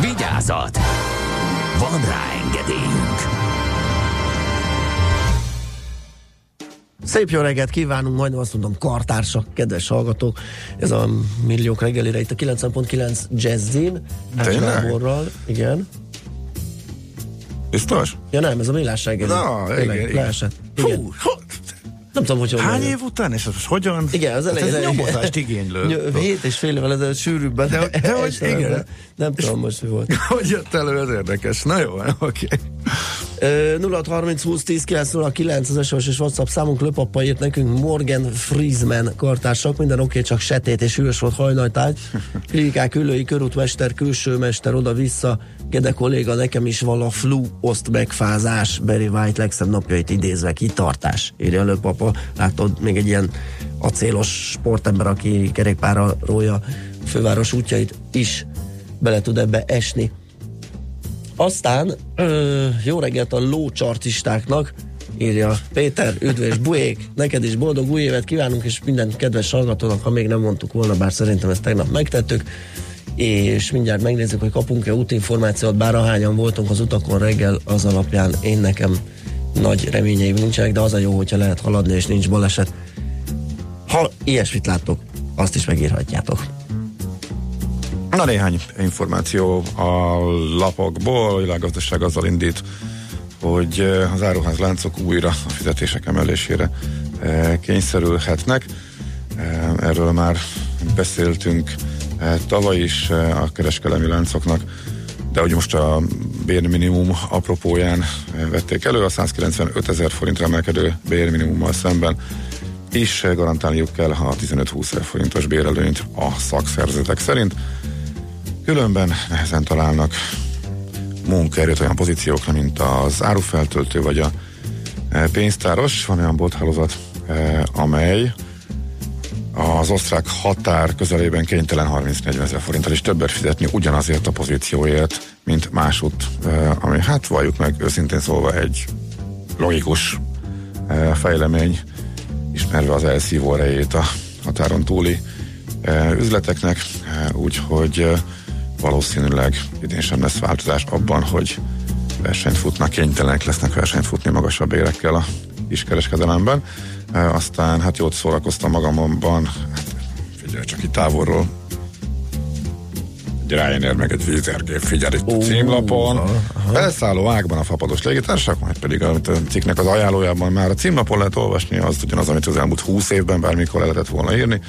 [SPEAKER 1] Vigyázat! van rá engedélyünk.
[SPEAKER 3] Szép jó reggelt kívánunk, majdnem azt mondom kartársak, kedves hallgatók. Ez a milliók reggelire itt a 9.9 Jazzin.
[SPEAKER 4] Tényleg?
[SPEAKER 3] Gáborral, igen.
[SPEAKER 4] Biztos?
[SPEAKER 3] Ja nem, ez a millás reggeli.
[SPEAKER 4] Na,
[SPEAKER 3] Tényleg,
[SPEAKER 4] igen, igen.
[SPEAKER 3] leesett. Igen.
[SPEAKER 4] Fú, ho-
[SPEAKER 3] Nem tudom, hogy
[SPEAKER 4] hány év után, és most hogyan?
[SPEAKER 3] Igen, az
[SPEAKER 4] Hát
[SPEAKER 3] elején.
[SPEAKER 4] ez nyomozást igénylő.
[SPEAKER 3] Ny- Hét és fél évvel ezelőtt sűrűbben.
[SPEAKER 4] De- de hogy igen.
[SPEAKER 3] lenne. Nem tudom most mi volt.
[SPEAKER 4] Hogy jött elő, ez érdekes. Na jó, oké.
[SPEAKER 3] Ö, 0630 20 10 909 az SOS és WhatsApp számunk löpappa írt nekünk Morgan Friesman kartársak, minden oké, csak setét és hűvös volt hajnaltáj. Kritikák, ülői, körútmester, külsőmester, oda-vissza, Gede kolléga, nekem is vala flu, oszt megfázás, Barry White legszebb napjait idézve, kitartás, írja a löpapa. Látod, még egy ilyen acélos sportember, aki kerékpára rója főváros útjait is bele tud ebbe esni. Aztán ö, jó reggelt a lócsartistáknak, írja Péter, üdvös buék, neked is boldog új évet kívánunk, és minden kedves hallgatónak, ha még nem mondtuk volna, bár szerintem ezt tegnap megtettük, és mindjárt megnézzük, hogy kapunk-e útinformációt, bár ahányan voltunk az utakon reggel, az alapján én nekem nagy reményeim nincsenek, de az a jó, hogyha lehet haladni, és nincs baleset. Ha ilyesmit láttok, azt is megírhatjátok.
[SPEAKER 4] Na néhány információ a lapokból, a világgazdaság azzal indít, hogy az áruház láncok újra a fizetések emelésére kényszerülhetnek. Erről már beszéltünk tavaly is eh, a kereskedelmi láncoknak, de hogy most a bérminimum apropóján eh, vették elő, a 195 ezer forintra emelkedő bérminimummal szemben is eh, garantálniuk kell a 15-20 ezer forintos bérelőnyt a szakszervezetek szerint. Különben nehezen találnak munkaerőt olyan pozíciókra, mint az árufeltöltő vagy a pénztáros. Van olyan bolthálózat, amely az osztrák határ közelében kénytelen 30-40 ezer forinttal is többet fizetni ugyanazért a pozícióért, mint másút, ami hát valljuk meg őszintén szólva egy logikus fejlemény, ismerve az elszívó erejét a határon túli üzleteknek, úgyhogy valószínűleg idén sem lesz változás abban, hogy versenyt futnak, kénytelenek lesznek versenyt futni magasabb érekkel a kiskereskedelemben. E, aztán hát jót szórakoztam magamban, hát figyelj csak itt távolról, egy Ryanair meg egy vízergép figyel itt a címlapon. Felszálló ágban a fapados légitársaság, majd pedig a cikknek az ajánlójában már a címlapon lehet olvasni, az ugyanaz, amit az elmúlt 20 évben bármikor el lehetett volna írni.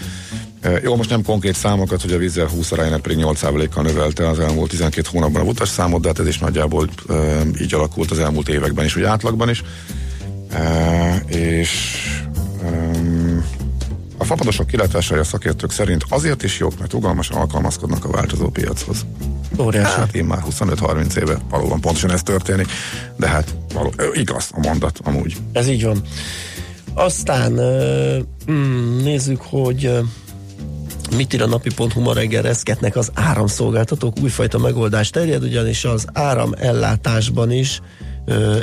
[SPEAKER 4] Jó, most nem konkrét számokat, hogy a vízzel 20 a Ryanair pedig 8%-kal növelte az elmúlt 12 hónapban a utas számot, de hát ez is nagyjából e, így alakult az elmúlt években is, úgy átlagban is. És a fapadosok kilátásai a szakértők szerint azért is jók, mert rugalmasan alkalmazkodnak a változó piachoz.
[SPEAKER 3] Óriási.
[SPEAKER 4] Hát én már 25-30 éve valóban pontosan ez történik, de hát való, igaz a mondat amúgy.
[SPEAKER 3] Ez így van. Aztán mm, nézzük, hogy mit ír a napi.hu ma reggel reszketnek az áramszolgáltatók. Újfajta megoldás terjed, ugyanis az áramellátásban is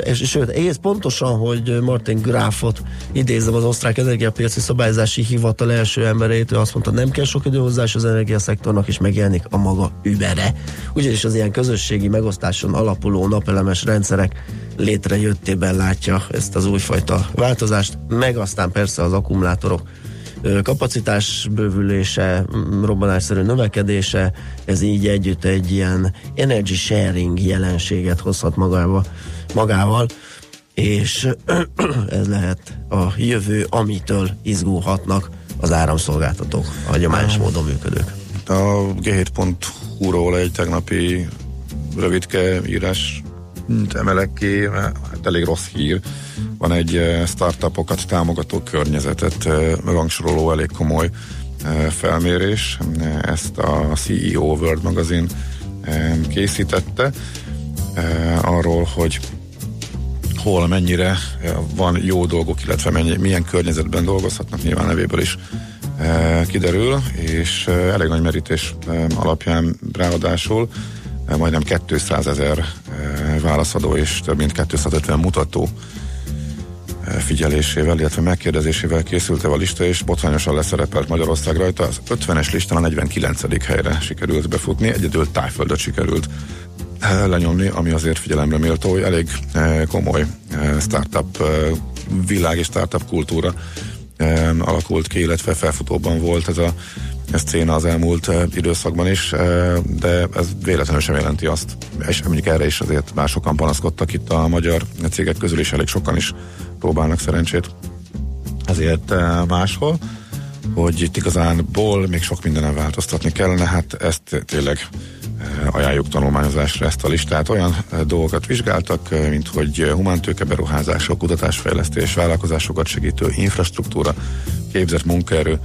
[SPEAKER 3] és sőt, egész pontosan, hogy Martin Grafot idézem az osztrák energiapiaci szabályzási hivatal első emberét, ő azt mondta, nem kell sok idő hozzá, az energiaszektornak is megjelenik a maga übere. Ugyanis az ilyen közösségi megosztáson alapuló napelemes rendszerek létrejöttében látja ezt az újfajta változást, meg aztán persze az akkumulátorok kapacitás bővülése, robbanásszerű növekedése, ez így együtt egy ilyen energy sharing jelenséget hozhat magába, magával, és ez lehet a jövő, amitől izgulhatnak az áramszolgáltatók, a hagyományos módon működők.
[SPEAKER 4] A g7.hu-ról egy tegnapi rövidke írás emelek ki, hát elég rossz hír. Van egy eh, startupokat támogató környezetet eh, rangsoroló elég komoly eh, felmérés. Ezt a CEO World Magazine eh, készítette arról, hogy hol mennyire van jó dolgok, illetve mennyi, milyen környezetben dolgozhatnak, nyilván nevéből is kiderül, és elég nagy merítés alapján ráadásul majdnem 200 ezer eh, válaszadó és több mint 250 mutató eh, figyelésével, illetve megkérdezésével készült a lista, és botrányosan leszerepelt Magyarország rajta. Az 50-es listán a 49. helyre sikerült befutni, egyedül Tájföldöt sikerült eh, lenyomni, ami azért figyelemre méltó, hogy elég eh, komoly eh, startup eh, világ és startup kultúra alakult ki, illetve felfutóban volt ez a ez széna az elmúlt időszakban is, de ez véletlenül sem jelenti azt, és mondjuk erre is azért már sokan panaszkodtak itt a magyar cégek közül is, elég sokan is próbálnak szerencsét ezért e, máshol, hogy itt igazánból még sok mindenen változtatni kellene, hát ezt tényleg ajánljuk tanulmányozásra ezt a listát. Olyan dolgokat vizsgáltak, mint hogy humántőke beruházások, kutatásfejlesztés, vállalkozásokat segítő infrastruktúra, képzett munkaerő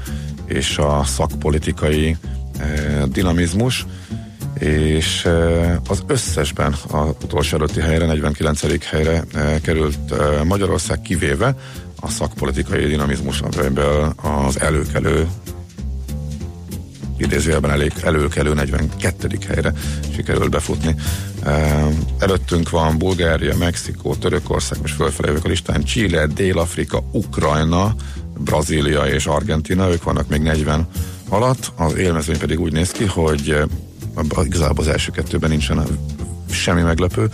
[SPEAKER 4] és a szakpolitikai dinamizmus és az összesben az utolsó előtti helyre, 49. helyre került Magyarország, kivéve a szakpolitikai dinamizmus, amiből az előkelő idézőjelben elég előkelő 42. helyre sikerült befutni. Előttünk van Bulgária, Mexikó, Törökország, most fölfelé a listán, Chile, Dél-Afrika, Ukrajna, Brazília és Argentina, ők vannak még 40 alatt, az élmezőny pedig úgy néz ki, hogy igazából az első kettőben nincsen semmi meglepő,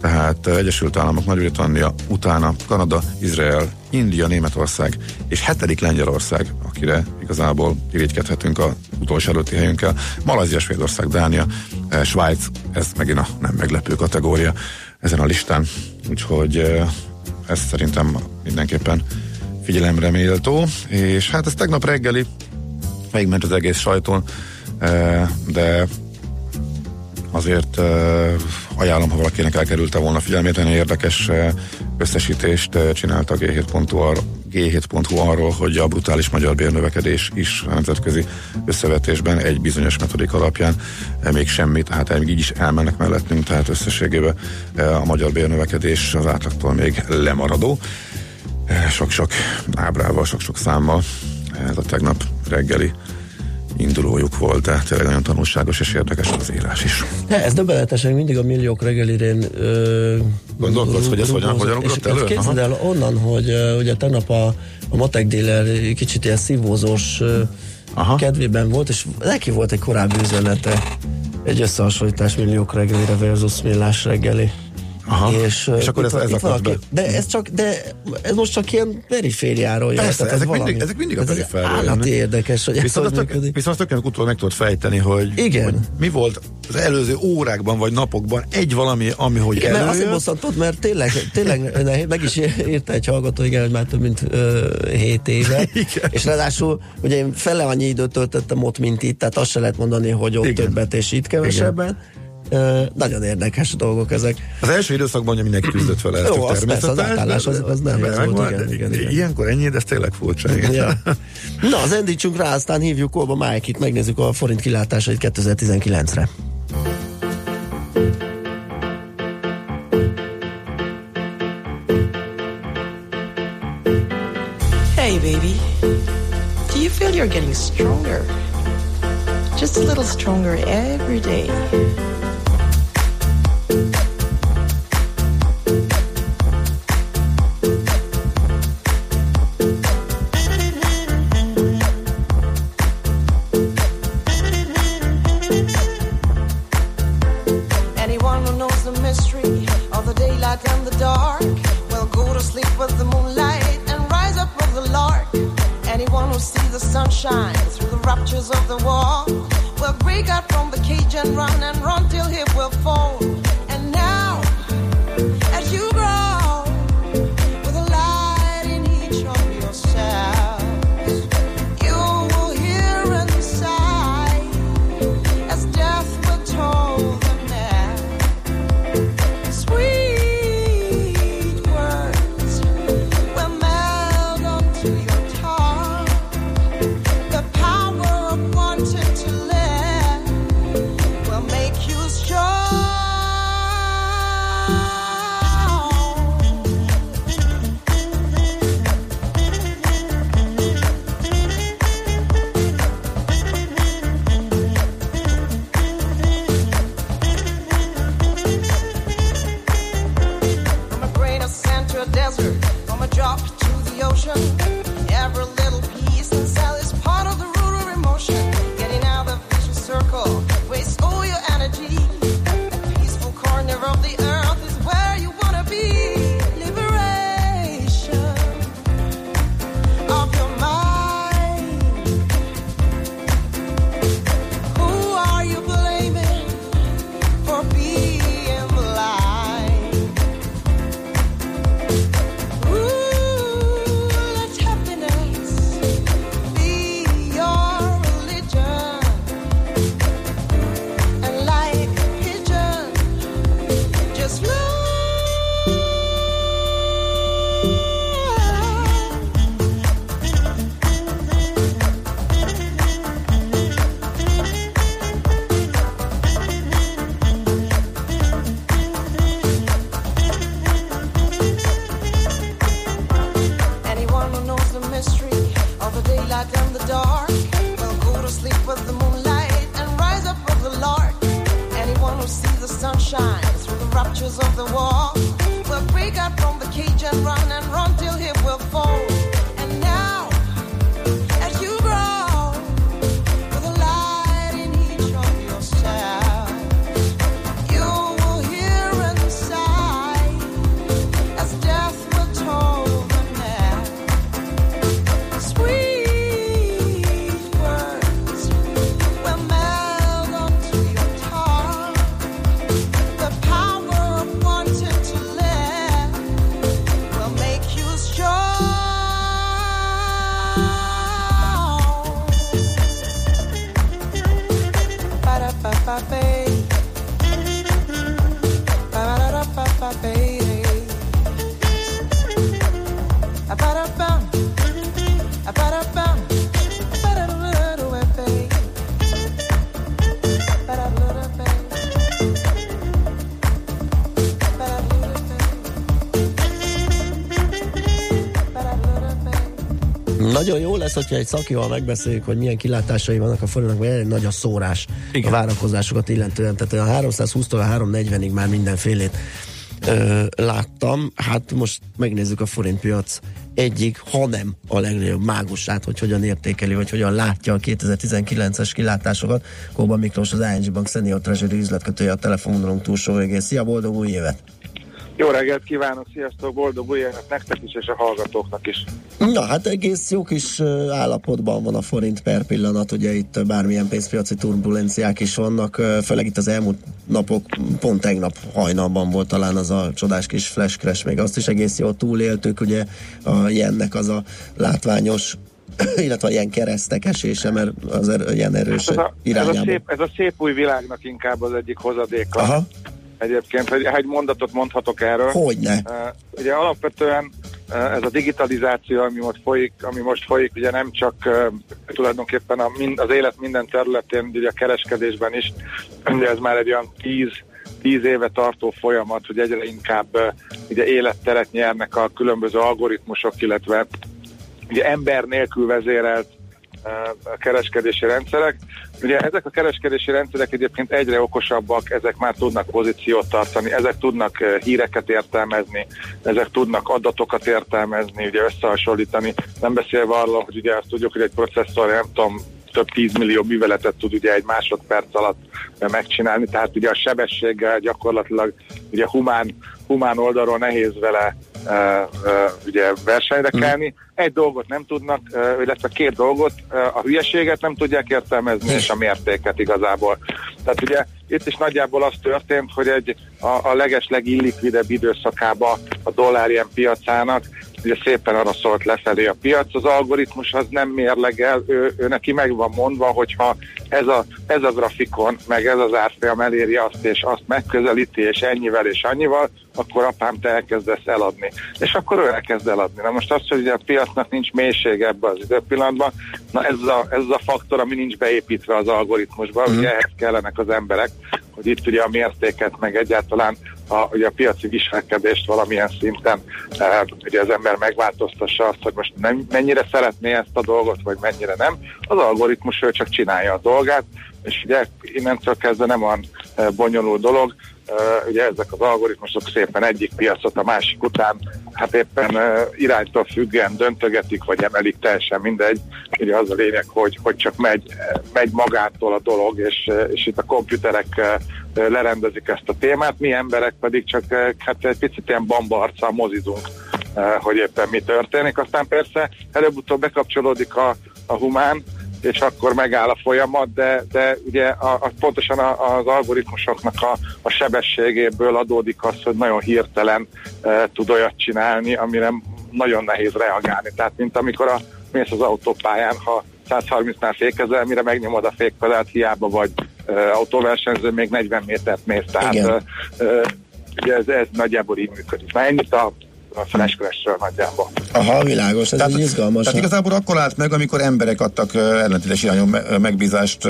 [SPEAKER 4] tehát Egyesült Államok, Nagy-Britannia, utána Kanada, Izrael, India, Németország és hetedik Lengyelország, akire igazából irigykedhetünk a utolsó előtti helyünkkel. Malajzia, Svédország, Dánia, Svájc, ez megint a nem meglepő kategória ezen a listán, úgyhogy ez szerintem mindenképpen figyelemre méltó, és hát ez tegnap reggeli, megment az egész sajtón, de azért ajánlom, ha valakinek elkerülte volna figyelmét, nagyon érdekes összesítést csinált a G7.hu arról, G7.hu arról, hogy a brutális magyar bérnövekedés is a nemzetközi összevetésben egy bizonyos metodik alapján még semmi, tehát még így is elmennek mellettünk, tehát összességében a magyar bérnövekedés az átlagtól még lemaradó. Sok-sok ábrával, sok-sok számmal. Ez a tegnap reggeli indulójuk volt, de tényleg nagyon tanulságos és érdekes az írás is.
[SPEAKER 3] De ez döbbenetes, hogy mindig a milliók reggelirén
[SPEAKER 4] gondolkodsz, hogy ez hogyan, hogyan ugrott elő?
[SPEAKER 3] Képzeld el onnan, hogy uh, ugye tegnap a, a matek dealer kicsit ilyen szívózós uh, Aha. kedvében volt, és neki volt egy korábbi üzenete, egy összehasonlítás milliók reggelire versus millás reggeli.
[SPEAKER 4] Aha. És, és akkor ez, ez
[SPEAKER 3] a valaki, De ez csak, de ez most csak ilyen perifériáról
[SPEAKER 4] jön. Persze, ezek, mindig, ezek mindig a perifériáról
[SPEAKER 3] Állati érdekes, hogy
[SPEAKER 4] viszont ez hogy Viszont tökéletesen utólag meg tudod fejteni, hogy,
[SPEAKER 3] Igen.
[SPEAKER 4] hogy mi volt az előző órákban vagy napokban egy valami, ami hogy
[SPEAKER 3] igen, előjön. Azért bosszantott, mert tényleg, tényleg meg is írta egy hallgató, igen, hogy már több mint uh, 7 éve. igen. És ráadásul ugye én fele annyi időt töltöttem ott, mint itt, tehát azt se lehet mondani, hogy ott igen. többet és itt kevesebben. Igen nagyon érdekes dolgok ezek.
[SPEAKER 4] Az első időszakban ugye mindenki küzdött vele ezt
[SPEAKER 3] Jó, a persze, az átállás az, az nem ez volt, igen, igen, igen.
[SPEAKER 4] Ilyenkor ennyi, de ez tényleg furcsa. Igen. Ja.
[SPEAKER 3] Na, az endítsünk rá, aztán hívjuk Kolba Májkit, megnézzük a forint kilátásait 2019-re.
[SPEAKER 9] Hey, baby. Do you feel you're getting stronger? Just a little stronger every day.
[SPEAKER 3] Nagyon jó lesz, hogyha egy szakival megbeszéljük, hogy milyen kilátásai vannak a forintnak, mert elég nagy a szórás Igen. a várakozásokat illetően. Tehát a 320-tól a 340-ig már mindenfélét ö, láttam. Hát most megnézzük a forintpiac egyik, hanem a legnagyobb mágusát, hogy hogyan értékeli, vagy hogyan látja a 2019-es kilátásokat. Kóba Miklós, az ING Bank Senior Treasury üzletkötője a telefonvonalunk túlsó végén. Szia, boldog új évet!
[SPEAKER 10] Jó reggelt kívánok, sziasztok, boldog új évet nektek is, és a hallgatóknak is.
[SPEAKER 3] Na hát egész jó kis állapotban van a forint per pillanat, ugye itt bármilyen pénzpiaci turbulenciák is vannak, főleg itt az elmúlt napok, pont tegnap hajnalban volt talán az a csodás kis flash crash, még azt is egész jól túléltük, ugye a jennek az a látványos illetve ilyen keresztek esése, mert az er, ilyen erős
[SPEAKER 10] Ez a, ez, a szép, ez a szép új világnak inkább az egyik hozadéka.
[SPEAKER 3] Aha,
[SPEAKER 10] Egyébként, hogy egy mondatot mondhatok erről.
[SPEAKER 3] hogyne.
[SPEAKER 10] Uh, ugye alapvetően ez a digitalizáció, ami most folyik, ami most folyik, ugye nem csak uh, tulajdonképpen a, mind, az élet minden területén, ugye a kereskedésben is, ugye ez már egy olyan tíz, tíz éve tartó folyamat, hogy egyre inkább uh, ugye életteret nyernek a különböző algoritmusok, illetve ugye ember nélkül vezérelt kereskedési rendszerek. Ugye ezek a kereskedési rendszerek egyébként egyre okosabbak, ezek már tudnak pozíciót tartani, ezek tudnak híreket értelmezni, ezek tudnak adatokat értelmezni, ugye összehasonlítani, nem beszélve arról, hogy ugye azt tudjuk, hogy egy processzor, nem tudom, több tízmillió műveletet tud ugye egy másodperc alatt megcsinálni, tehát ugye a sebességgel gyakorlatilag ugye humán, humán oldalról nehéz vele ugye versenyre kelni. Egy dolgot nem tudnak, illetve két dolgot, a hülyeséget nem tudják értelmezni, és a mértéket igazából. Tehát ugye itt is nagyjából az történt, hogy egy a, a leges legillikvidebb időszakába a dollár ilyen piacának ugye szépen arra szólt lefelé a piac, az algoritmus az nem mérlegel, ő, ő neki meg van mondva, hogyha ez a, ez a grafikon, meg ez az árfolyam eléri azt, és azt megközelíti, és ennyivel és annyival, akkor apám te elkezdesz eladni. És akkor ő elkezd eladni. Na most az, hogy ugye a piacnak nincs mélysége ebben az időpillanatban, na ez a, ez a faktor, ami nincs beépítve az algoritmusba, mm. ugye ehhez kellenek az emberek, hogy itt ugye a mértéket, meg egyáltalán a, ugye a piaci viselkedést valamilyen szinten ugye az ember megváltoztassa azt, hogy most nem, mennyire szeretné ezt a dolgot, vagy mennyire nem. Az algoritmus ő csak csinálja a dolgát, és ugye innentől kezdve nem olyan e, bonyolult dolog, ugye ezek az algoritmusok szépen egyik piacot a másik után, hát éppen iránytól függően döntögetik, vagy emelik, teljesen mindegy. Ugye az a lényeg, hogy, hogy csak megy, megy magától a dolog, és, és itt a komputerek lerendezik ezt a témát, mi emberek pedig csak hát egy picit ilyen bambarccal mozizunk, hogy éppen mi történik. Aztán persze előbb-utóbb bekapcsolódik a, a humán, és akkor megáll a folyamat, de, de ugye a, a, pontosan a, az algoritmusoknak a, a sebességéből adódik az, hogy nagyon hirtelen e, tud olyat csinálni, amire nagyon nehéz reagálni. Tehát mint amikor a, mész az autópályán, ha 130-nál fékezel, mire megnyomod a fékpedált, hiába vagy e, autóversenyző, még 40 métert mész. Tehát e, e, ugye ez, ez nagyjából így működik. Na ennyit a a nagyjából.
[SPEAKER 3] Aha, világos, ez
[SPEAKER 4] Tehát,
[SPEAKER 3] egy izgalmas.
[SPEAKER 4] tehát igazából akkor állt meg, amikor emberek adtak ellentétes irányú me- megbízást,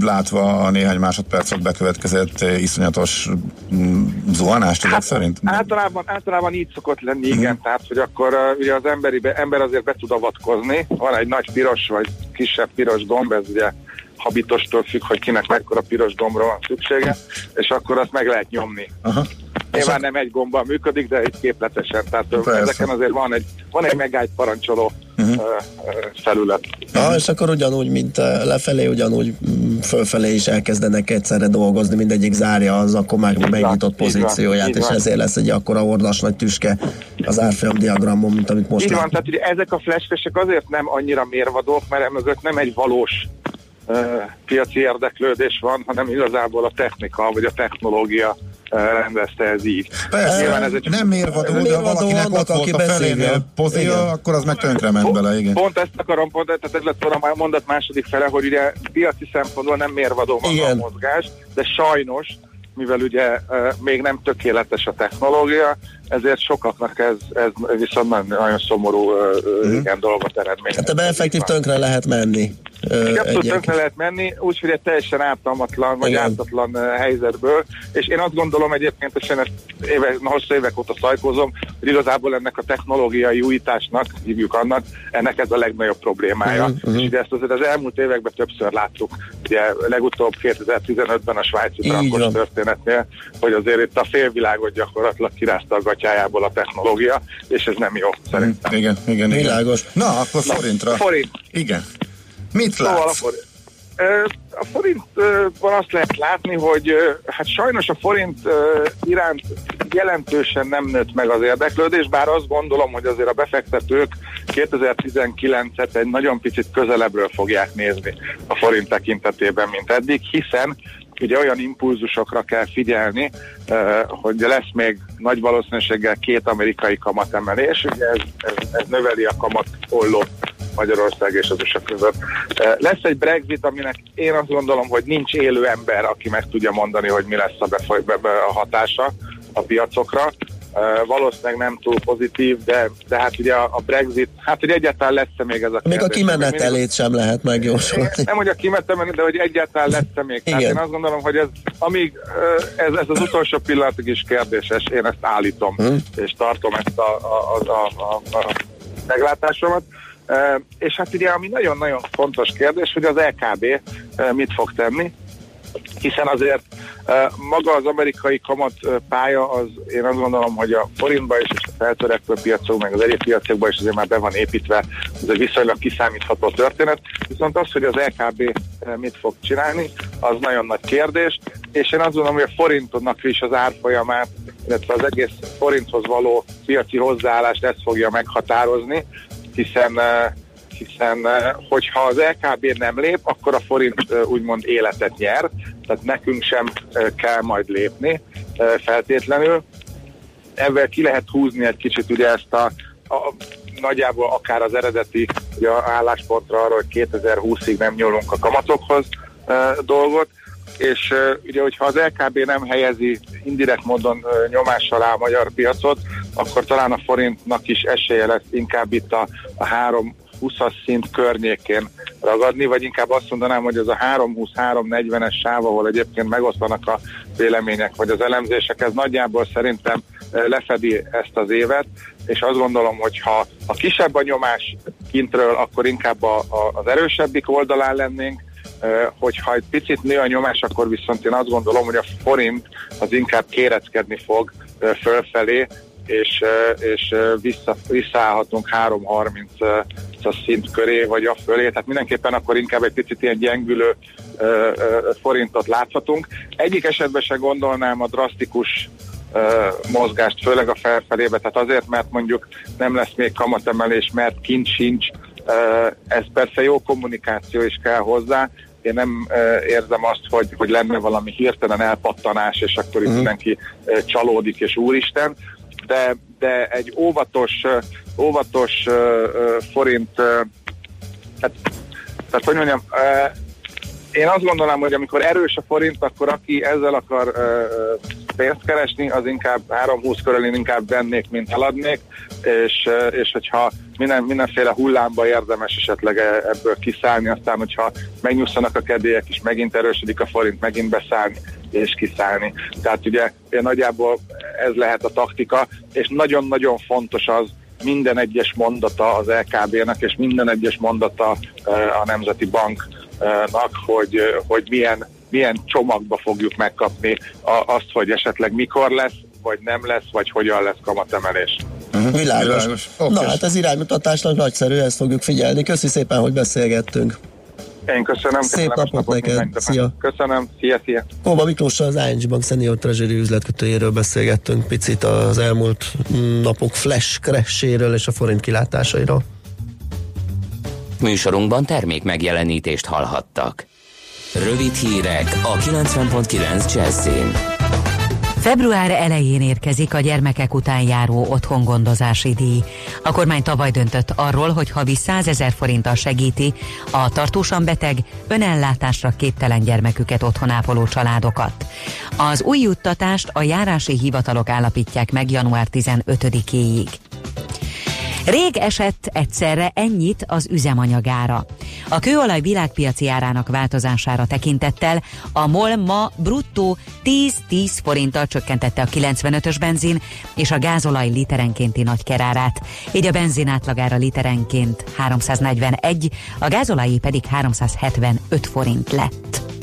[SPEAKER 4] látva a néhány másodpercet bekövetkezett iszonyatos mm, zuhanást ezek szerint.
[SPEAKER 10] Általában, általában így szokott lenni, igen, tehát hogy akkor ugye az emberi be, ember azért be tud avatkozni, van egy nagy piros vagy kisebb piros gomb, ez ugye habitostól függ, hogy kinek mekkora piros gombra van szüksége, és akkor azt meg lehet nyomni.
[SPEAKER 4] Aha.
[SPEAKER 10] Nyilván nem egy gombbal működik, de egy képletesen. Tehát
[SPEAKER 4] Persze.
[SPEAKER 10] ezeken azért van egy, van egy megállt parancsoló uh-huh. felület.
[SPEAKER 3] Ja, és akkor ugyanúgy, mint lefelé, ugyanúgy mm, fölfelé is elkezdenek egyszerre dolgozni, mindegyik zárja az akkor már megnyitott
[SPEAKER 10] így van,
[SPEAKER 3] pozícióját, és
[SPEAKER 10] van.
[SPEAKER 3] ezért lesz egy akkora ordas nagy tüske az árfolyam diagramon, mint amit most
[SPEAKER 10] Így van, tehát ugye ezek a flashfesek azért nem annyira mérvadók, mert emögött nem egy valós piaci érdeklődés van, hanem igazából a technika vagy a technológia rendezte ez így.
[SPEAKER 4] Persze,
[SPEAKER 10] Nyilván ez egy-
[SPEAKER 4] nem mérvadó, de
[SPEAKER 3] Mérvadó
[SPEAKER 4] valakinek
[SPEAKER 3] annak,
[SPEAKER 4] ott volt
[SPEAKER 3] aki
[SPEAKER 4] a felénél pozíja, akkor az meg tönkre ment bele, igen.
[SPEAKER 10] Pont ezt akarom, pont, tehát ez lett volna a mondat második fele, hogy ugye piaci szempontból nem mérvadó maga
[SPEAKER 3] Igen.
[SPEAKER 10] a mozgás, de sajnos, mivel ugye uh, még nem tökéletes a technológia, ezért sokaknak ez, ez viszont nagyon, nagyon szomorú uh, igen, dolgot eredményez.
[SPEAKER 3] Hát ebbe effektív tönkre lehet menni. Egyébként.
[SPEAKER 10] tönkre lehet menni, úgyhogy egy teljesen ártalmatlan vagy
[SPEAKER 3] Igen.
[SPEAKER 10] ártatlan helyzetből, és én azt gondolom egyébként, és én ezt éve, hosszú évek óta szajkózom, hogy igazából ennek a technológiai újításnak, hívjuk annak, ennek ez a legnagyobb problémája.
[SPEAKER 3] Mhm, mhm.
[SPEAKER 10] És ugye ezt azért az elmúlt években többször láttuk, ugye legutóbb 2015-ben a svájci
[SPEAKER 3] van.
[SPEAKER 10] történetnél, hogy azért itt a félvilágot gyakorlatilag kirázta a gatyájából a technológia, és ez nem jó szerintem.
[SPEAKER 4] Igen, igen, igen.
[SPEAKER 3] Világos.
[SPEAKER 4] Na, akkor forintra.
[SPEAKER 10] Forint.
[SPEAKER 4] Igen. Mit
[SPEAKER 10] Szóval a
[SPEAKER 4] látsz?
[SPEAKER 10] forint. A forintban azt lehet látni, hogy hát sajnos a forint iránt jelentősen nem nőtt meg az érdeklődés, bár azt gondolom, hogy azért a befektetők 2019-et egy nagyon picit közelebbről fogják nézni a forint tekintetében, mint eddig, hiszen ugye olyan impulzusokra kell figyelni, hogy lesz még nagy valószínűséggel két amerikai kamatemelés, ugye ez, ez, ez növeli a kamat ollót Magyarország és az USA között. Lesz egy Brexit, aminek én azt gondolom, hogy nincs élő ember, aki meg tudja mondani, hogy mi lesz a, befoly- be- be- a hatása a piacokra. Valószínűleg nem túl pozitív, de, de hát ugye a a Brexit, hát hogy egyáltalán lesz-e még ez a
[SPEAKER 3] Még a
[SPEAKER 10] kérdés. Még mindig-
[SPEAKER 3] kimenetelét sem lehet megjósolni.
[SPEAKER 10] nem, hogy a kimenetelét, de hogy egyáltalán lesz-e még. Tehát
[SPEAKER 3] Igen.
[SPEAKER 10] én azt gondolom, hogy ez, amíg ez, ez az utolsó pillanatig is kérdéses, én ezt állítom,
[SPEAKER 3] Hm.
[SPEAKER 10] és tartom ezt a, a, a, a, a, a meglátásomat. És hát ugye, ami nagyon-nagyon fontos kérdés, hogy az LKB uh, mit fog tenni, hiszen azért uh, maga az amerikai kamat uh, pálya, az én azt gondolom, hogy a forintba is, és a feltörekvő piacok, meg az egyéb piacokban is azért már be van építve, ez egy viszonylag kiszámítható történet, viszont az, hogy az LKB uh, mit fog csinálni, az nagyon nagy kérdés, és én azt gondolom, hogy a forintodnak is az árfolyamát, illetve az egész forinthoz való piaci hozzáállást ezt fogja meghatározni, hiszen hiszen eh, hogyha az LKB nem lép, akkor a forint eh, úgymond életet nyer, tehát nekünk sem eh, kell majd lépni feltétlenül. Ezzel ki lehet húzni egy kicsit ugye ezt a, a nagyjából akár az eredeti ugye, álláspontra arra, hogy 2020-ig nem nyúlunk a kamatokhoz eh, dolgot, és uh, ugye, hogyha az LKB nem helyezi indirekt módon uh, nyomás alá a magyar piacot, akkor talán a forintnak is esélye lesz inkább itt a, a 320-as szint környékén ragadni, vagy inkább azt mondanám, hogy ez a 320-340-es sáv, ahol egyébként megoszlanak a vélemények vagy az elemzések, ez nagyjából szerintem uh, lefedi ezt az évet, és azt gondolom, hogy ha, ha kisebb a nyomás kintről, akkor inkább a, a, az erősebbik oldalán lennénk, Uh, hogyha egy picit nő a nyomás, akkor viszont én azt gondolom, hogy a forint az inkább kéreckedni fog uh, fölfelé, és, és vissza, visszaállhatunk 3.30 szint köré, vagy a fölé, tehát mindenképpen akkor inkább egy picit ilyen gyengülő uh, uh, forintot láthatunk. Egyik esetben se gondolnám a drasztikus mozgást, főleg a felfelébe, tehát azért, mert mondjuk nem lesz még kamatemelés, mert kint sincs, ez persze jó kommunikáció is kell hozzá, én nem érzem azt, hogy, hogy lenne valami hirtelen elpattanás, és akkor itt mindenki uh, csalódik, és úristen, de, de egy óvatos, óvatos forint, hát, tehát hogy mondjam, én azt gondolom, hogy amikor erős a forint, akkor aki ezzel akar pénzt keresni, az inkább 3-20 körül én inkább vennék, mint eladnék, és, és hogyha minden, mindenféle hullámba érdemes esetleg e- ebből kiszállni, aztán hogyha megnyugszanak a kedélyek, és megint erősödik a forint, megint beszállni és kiszállni. Tehát ugye nagyjából ez lehet a taktika, és nagyon-nagyon fontos az, minden egyes mondata az LKB-nak, és minden egyes mondata a Nemzeti Banknak, hogy, hogy milyen, milyen csomagba fogjuk megkapni azt, hogy esetleg mikor lesz, vagy nem lesz, vagy hogyan lesz kamatemelés.
[SPEAKER 3] Uh-huh. Világos. Világos. Okay. Na hát ez iránymutatásnak nagyszerű, ezt fogjuk figyelni. Köszi szépen, hogy beszélgettünk.
[SPEAKER 10] Én köszönöm.
[SPEAKER 3] Szép napot neked. Szia.
[SPEAKER 10] Köszönöm. Szia, szia.
[SPEAKER 3] Kóba Miklóssal az ING Bank Senior Treasury üzletkötőjéről beszélgettünk picit az elmúlt napok flash crashéről és a forint kilátásairól.
[SPEAKER 1] Műsorunkban termék megjelenítést hallhattak. Rövid hírek a 90.9 Jazzin.
[SPEAKER 6] Február elején érkezik a gyermekek után járó otthongondozási díj. A kormány tavaly döntött arról, hogy havi 100 ezer forinttal segíti a tartósan beteg, önellátásra képtelen gyermeküket otthonápoló családokat. Az új juttatást a járási hivatalok állapítják meg január 15-éig. Rég esett egyszerre ennyit az üzemanyagára. A kőolaj világpiaci árának változására tekintettel a MOL ma bruttó 10-10 forinttal csökkentette a 95-ös benzin és a gázolaj literenkénti nagykerárát. Így a benzin átlagára literenként 341, a gázolajé pedig 375 forint lett.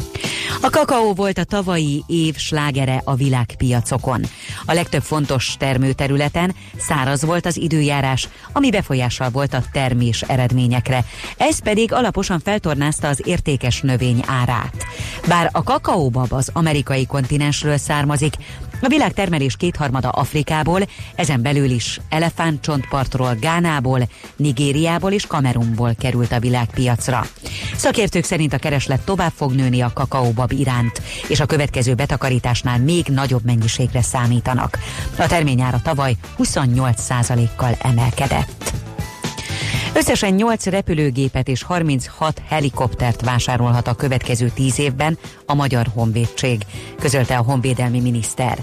[SPEAKER 6] A kakaó volt a tavalyi év slágere a világpiacokon. A legtöbb fontos termőterületen száraz volt az időjárás, ami befolyással volt a termés eredményekre. Ez pedig alaposan feltornázta az értékes növény árát. Bár a kakaóbab az amerikai kontinensről származik, a világ termelés kétharmada Afrikából, ezen belül is elefántcsontpartról, Gánából, Nigériából és Kamerunból került a világpiacra. Szakértők szerint a kereslet tovább fog nőni a kakaóbab iránt, és a következő betakarításnál még nagyobb mennyiségre számítanak. A terményára tavaly 28%-kal emelkedett. Összesen 8 repülőgépet és 36 helikoptert vásárolhat a következő 10 évben a Magyar Honvédség, közölte a honvédelmi miniszter.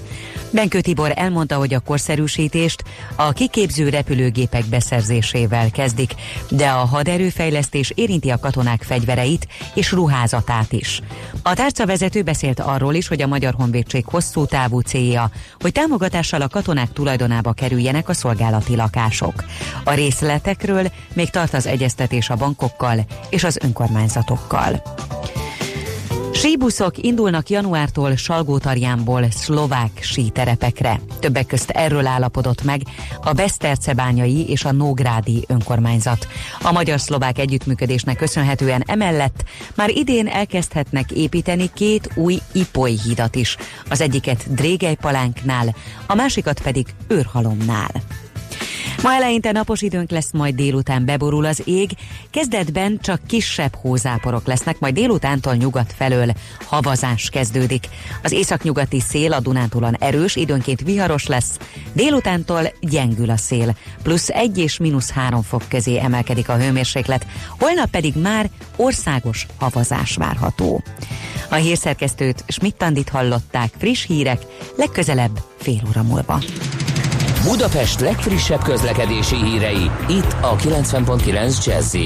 [SPEAKER 6] Benkő Tibor elmondta, hogy a korszerűsítést a kiképző repülőgépek beszerzésével kezdik, de a haderőfejlesztés érinti a katonák fegyvereit és ruházatát is. A tárcavezető beszélt arról is, hogy a Magyar Honvédség hosszú távú célja, hogy támogatással a katonák tulajdonába kerüljenek a szolgálati lakások. A részletekről még tart az egyeztetés a bankokkal és az önkormányzatokkal. Síbuszok indulnak januártól Salgótarjánból szlovák síterepekre. Többek közt erről állapodott meg a Besztercebányai és a Nógrádi önkormányzat. A magyar-szlovák együttműködésnek köszönhetően emellett már idén elkezdhetnek építeni két új ipoly hídat is. Az egyiket Drégelypalánknál, a másikat pedig Őrhalomnál. Ma eleinte napos időnk lesz, majd délután beborul az ég. Kezdetben csak kisebb hózáporok lesznek, majd délutántól nyugat felől havazás kezdődik. Az északnyugati szél a Dunántúlon erős, időnként viharos lesz, délutántól gyengül a szél, plusz 1 és mínusz 3 fok közé emelkedik a hőmérséklet, holnap pedig már országos havazás várható. A hírszerkesztőt Schmidt-Tandit hallották, friss hírek, legközelebb fél óra múlva.
[SPEAKER 1] Budapest legfrissebb közlekedési hírei, itt a 90.9 jazz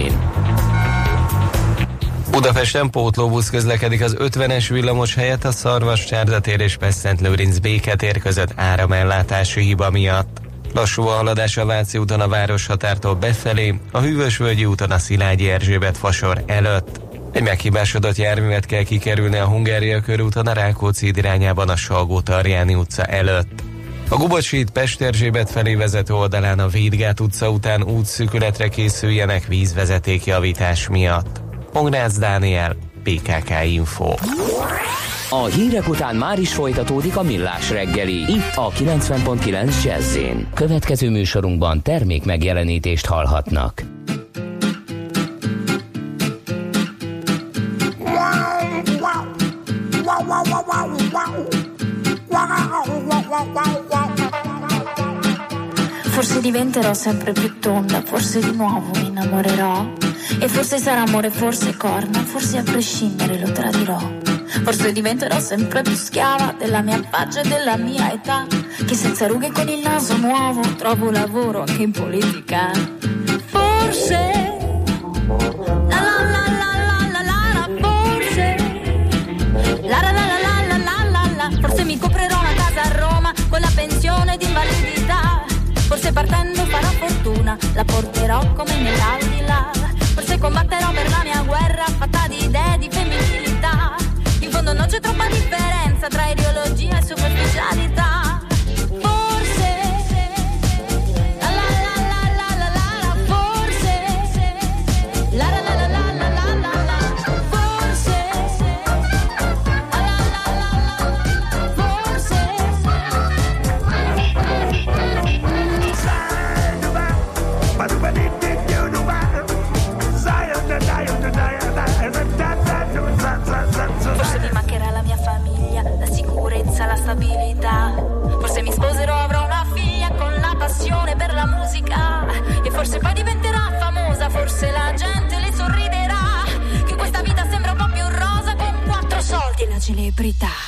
[SPEAKER 11] Budapesten pótlóbusz közlekedik az 50-es villamos helyett a Szarvas Csárdatér és Peszent Lőrinc béketér között áramellátási hiba miatt. Lassú a haladás a Váci úton a városhatártól befelé, a Hűvösvölgyi úton a Szilágyi Erzsébet fasor előtt. Egy meghibásodott járművet kell kikerülni a Hungária körúton a Rákóczi irányában a Salgó Tarjáni utca előtt. A Gubocsit Pesterzsébet felé vezető oldalán a Védgát utca után útszűkületre készüljenek vízvezetékjavítás miatt. Pongrácz Dániel, PKK Info.
[SPEAKER 1] A hírek után már is folytatódik a millás reggeli, itt a 90.9 jazz Következő műsorunkban termék megjelenítést hallhatnak.
[SPEAKER 12] diventerò sempre più tonda, forse di nuovo mi innamorerò. E forse sarà amore, forse corna, forse a prescindere lo tradirò. Forse diventerò sempre più schiava della mia faccia e della mia età. Che senza rughe con il naso nuovo trovo lavoro anche in politica. Forse. La la la la la la la, la forse. La la la la la la la la, forse mi coprerò una casa a Roma con la pensione di invalidità. Forse partendo farò fortuna, la porterò come nell'aldilà. Forse combatterò per la mia guerra fatta di idee di femminilità. In fondo non c'è troppa differenza tra ideologia e superficialità. Celebrità.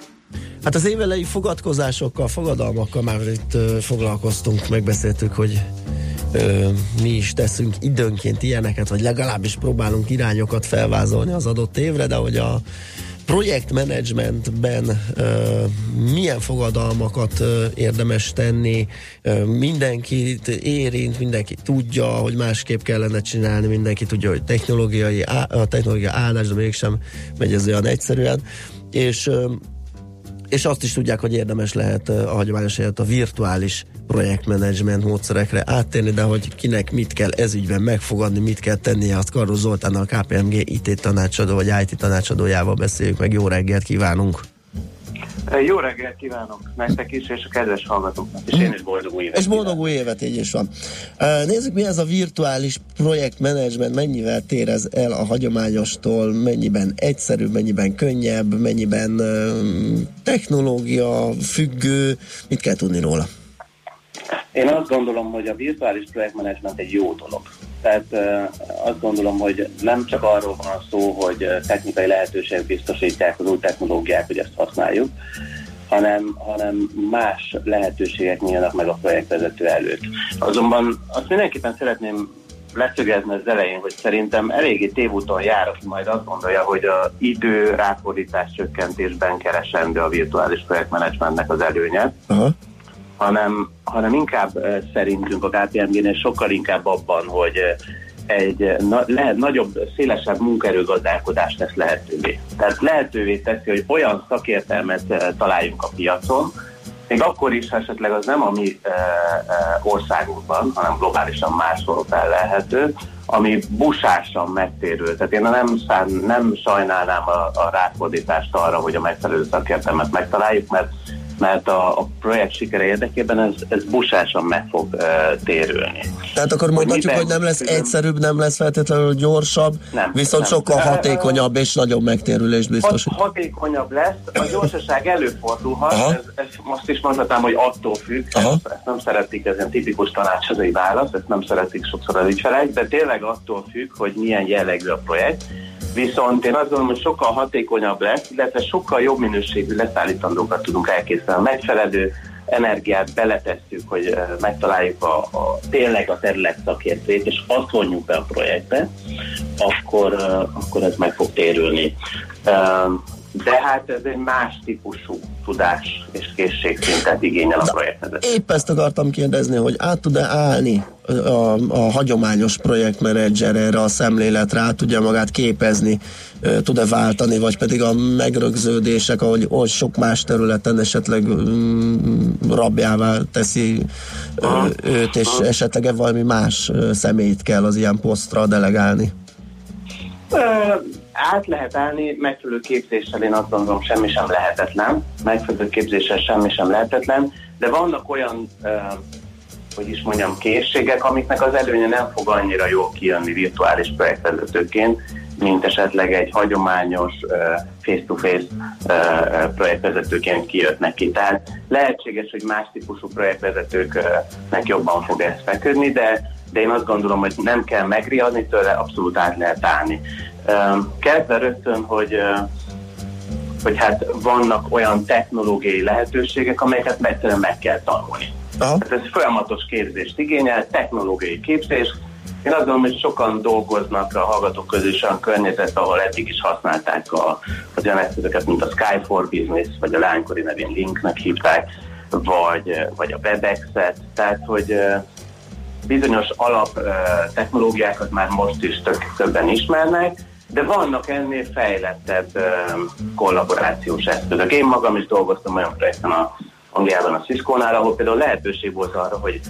[SPEAKER 3] Hát az évelei fogadkozásokkal, fogadalmakkal már itt ö, foglalkoztunk, megbeszéltük, hogy ö, mi is teszünk időnként ilyeneket, vagy legalábbis próbálunk irányokat felvázolni az adott évre, de hogy a projektmenedzsmentben ö, milyen fogadalmakat ö, érdemes tenni, ö, mindenkit érint, mindenki tudja, hogy másképp kellene csinálni, mindenki tudja, hogy technológiai, á, a technológia áldás, de mégsem megy ez olyan egyszerűen, és és azt is tudják, hogy érdemes lehet a hagyományos helyett a virtuális projektmenedzsment módszerekre áttérni, de hogy kinek mit kell ezügyben megfogadni, mit kell tennie, azt Karol Zoltán a KPMG IT tanácsadó vagy IT tanácsadójával beszéljük meg. Jó reggelt kívánunk!
[SPEAKER 13] Jó reggelt kívánok nektek is, és a kedves hallgatóknak is. Én is boldog új évet.
[SPEAKER 3] És boldog új évet, így is van. Nézzük, mi ez a virtuális projektmenedzsment, mennyivel tér ez el a hagyományostól, mennyiben egyszerűbb, mennyiben könnyebb, mennyiben technológia függő, mit kell tudni róla?
[SPEAKER 13] Én azt gondolom, hogy a virtuális projektmenedzsment egy jó dolog. Tehát azt gondolom, hogy nem csak arról van szó, hogy technikai lehetőségek biztosítják az új technológiák, hogy ezt használjuk, hanem, hanem más lehetőségek nyílnak meg a projektvezető előtt. Azonban azt mindenképpen szeretném leszögezni az elején, hogy szerintem eléggé tévúton jár, aki majd azt gondolja, hogy a idő ráfordítás csökkentésben keresendő a virtuális projektmenedzsmentnek az előnye.
[SPEAKER 3] Aha.
[SPEAKER 13] Hanem, hanem inkább eh, szerintünk a KPMG-nél sokkal inkább abban, hogy eh, egy eh, na, lehet, nagyobb, szélesebb munkaerőgazdálkodást tesz lehetővé. Tehát lehetővé teszi, hogy olyan szakértelmet találjunk a piacon, még akkor is, ha esetleg az nem a mi e, e, országunkban, hanem globálisan máshol felelhető, ami busásan megtérül. Tehát én nem, szán, nem sajnálnám a, a ráfordítást arra, hogy a megfelelő szakértelmet megtaláljuk, mert mert a, a projekt sikere érdekében ez, ez busásan meg fog uh, térülni.
[SPEAKER 3] Tehát akkor mondhatjuk, hogy nem lesz egyszerűbb, nem lesz feltétlenül gyorsabb, nem, viszont nem. sokkal hatékonyabb és nagyobb megtérülés biztos.
[SPEAKER 13] Hat, hatékonyabb lesz, a gyorsaság előfordulhat, ez, ez most is mondhatnám, hogy attól függ, ezt, ezt nem szeretik, ez ilyen tipikus tanácsadói válasz, ezt nem szeretik sokszor az ügyfelek, de tényleg attól függ, hogy milyen jellegű a projekt Viszont én azt gondolom, hogy sokkal hatékonyabb lesz, illetve sokkal jobb minőségű leszállítandókat tudunk elkészíteni. Megfelelő energiát beletesszük, hogy megtaláljuk a, a, tényleg a terület szakértőjét, és azt vonjuk be a projektbe, akkor, akkor ez meg fog térülni. De hát ez egy más típusú tudás és készségszintet igényel a projektvezető.
[SPEAKER 3] Épp ezt akartam kérdezni, hogy át tud-e állni a, a hagyományos projektmenedzser erre a szemléletre, át tudja magát képezni, tud-e váltani, vagy pedig a megrögződések, ahogy, ahogy sok más területen esetleg mm, rabjává teszi Aha. őt, és Aha. esetleg valami más szemét kell az ilyen posztra delegálni?
[SPEAKER 13] Át lehet állni, megfelelő képzéssel én azt gondolom semmi sem lehetetlen, megfelelő képzéssel semmi sem lehetetlen, de vannak olyan, uh, hogy is mondjam, készségek, amiknek az előnye nem fog annyira jól kijönni virtuális projektvezetőként, mint esetleg egy hagyományos uh, face-to-face uh, projektvezetőként kijött neki. Tehát lehetséges, hogy más típusú projektvezetőknek jobban fog ez feküdni, de de én azt gondolom, hogy nem kell megriadni tőle, abszolút át lehet állni. Kezdve rögtön, hogy hogy hát vannak olyan technológiai lehetőségek, amelyeket egyszerűen meg kell tanulni. Hát ez folyamatos képzést igényel, technológiai képzés. Én azt gondolom, hogy sokan dolgoznak a hallgatók közül olyan környezet, ahol eddig is használták a, az olyan eszközöket, mint a Sky for Business, vagy a lánykori nevén Linknek hívták, vagy, vagy a WebEx-et. Tehát, hogy bizonyos alap technológiákat már most is tök, többen ismernek, de vannak ennél fejlettebb kollaborációs eszközök. Én magam is dolgoztam olyan projekten a Angliában, a Cisco-nál, ahol például lehetőség volt arra, hogy,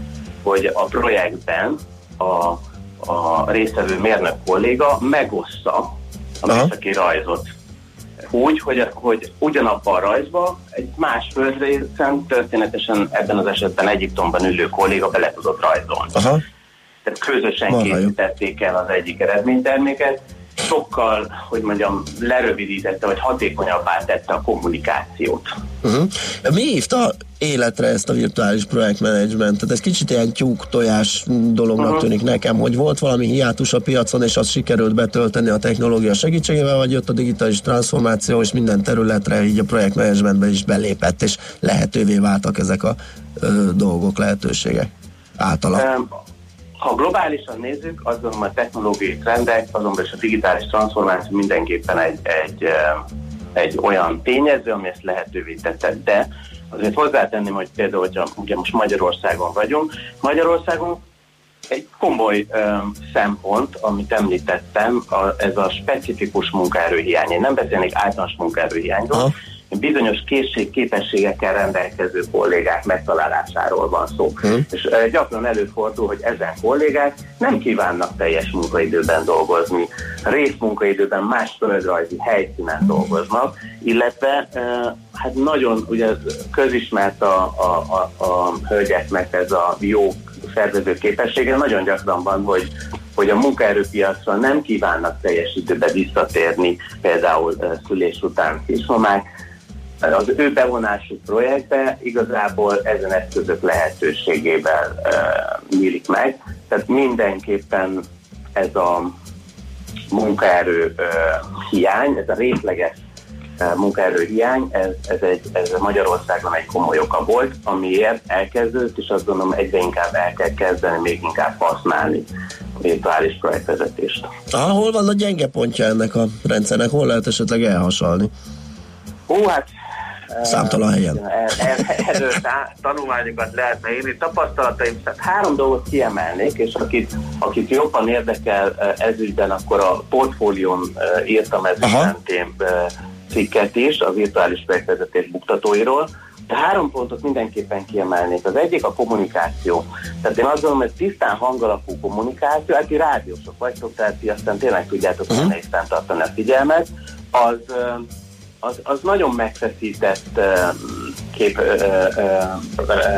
[SPEAKER 13] hogy a projektben a, a résztvevő mérnök kolléga megossza a műszaki rajzot. Úgy, hogy, hogy ugyanabban a rajzban egy más földrészen történetesen ebben az esetben Egyiptomban ülő kolléga bele tudott rajzolni. Aha. Tehát közösen készítették el az egyik eredményterméket, sokkal, hogy mondjam, lerövidítette, vagy hatékonyabbá tette a kommunikációt.
[SPEAKER 3] Uh-huh. Mi hívta életre ezt a virtuális projektmenedzsmentet? Ez kicsit ilyen tyúk tojás dolognak uh-huh. tűnik nekem, hogy volt valami hiátus a piacon, és azt sikerült betölteni a technológia segítségével, vagy jött a digitális transformáció, és minden területre így a projektmenedzsmentbe is belépett, és lehetővé váltak ezek a ö, dolgok, lehetőségek általa. Um,
[SPEAKER 13] ha globálisan nézzük, azon a technológiai trendek, azonban is a digitális transformáció mindenképpen egy, egy, egy olyan tényező, ami ezt lehetővé tette. De azért hozzátenném, hogy például, hogyha ugye most Magyarországon vagyunk, Magyarországon egy komoly um, szempont, amit említettem, a, ez a specifikus munkaerőhiány. Én nem beszélnék általános munkaerőhiányról, uh bizonyos készség, képességekkel rendelkező kollégák megtalálásáról van szó. Hmm. És e, gyakran előfordul, hogy ezen kollégák nem kívánnak teljes munkaidőben dolgozni, részmunkaidőben más földrajzi helyszínen dolgoznak, illetve e, hát nagyon ugye közismert a, a, a, a hölgyeknek ez a jó szervező képessége, nagyon gyakran van, hogy hogy a munkaerőpiacra nem kívánnak teljes időbe visszatérni, például szülés után kismamák, az ő bevonásuk projektbe igazából ezen eszközök lehetőségével uh, nyílik meg. Tehát mindenképpen ez a munkaerő uh, hiány, ez a részleges uh, munkaerő hiány, ez, ez, egy, ez Magyarországon egy komoly oka volt, amiért elkezdődött, és azt gondolom egyre inkább el kell kezdeni, még inkább használni a virtuális projektvezetést.
[SPEAKER 3] Ah, hol van a gyenge pontja ennek a rendszernek? Hol lehet esetleg elhasalni?
[SPEAKER 13] Ó, hát
[SPEAKER 3] Számtalan helyen.
[SPEAKER 13] Erről tanulmányokat lehetne írni. Tapasztalataim, tehát három dolgot kiemelnék, és akit, akit jobban érdekel ezügyben, akkor a portfólión írtam ezügyben cikket is, a virtuális projektvezetés buktatóiról. De három pontot mindenképpen kiemelnék. Az egyik a kommunikáció. Tehát én azt gondolom, hogy tisztán hangalapú kommunikáció, hát ti rádiósok vagytok, tehát ti aztán tényleg tudjátok uh-huh. uh tartani a figyelmet, az, az, az nagyon megfeszített kép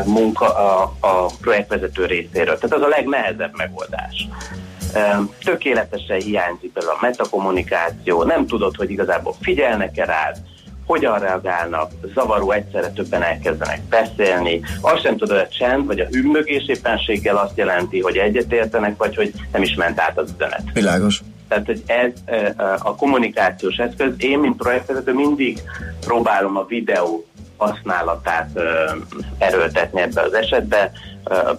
[SPEAKER 13] munka a, a projektvezető részéről. Tehát az a legnehezebb megoldás. Tökéletesen hiányzik például a metakommunikáció, nem tudod, hogy igazából figyelnek-e rád, hogyan reagálnak, zavaró egyszerre többen elkezdenek beszélni, azt sem tudod, a csend vagy a hümmögés éppenséggel azt jelenti, hogy egyetértenek, vagy hogy nem is ment át az üzenet.
[SPEAKER 3] Világos.
[SPEAKER 13] Tehát, hogy ez a kommunikációs eszköz, én, mint projektvezető mindig próbálom a videó használatát erőltetni ebbe az esetbe.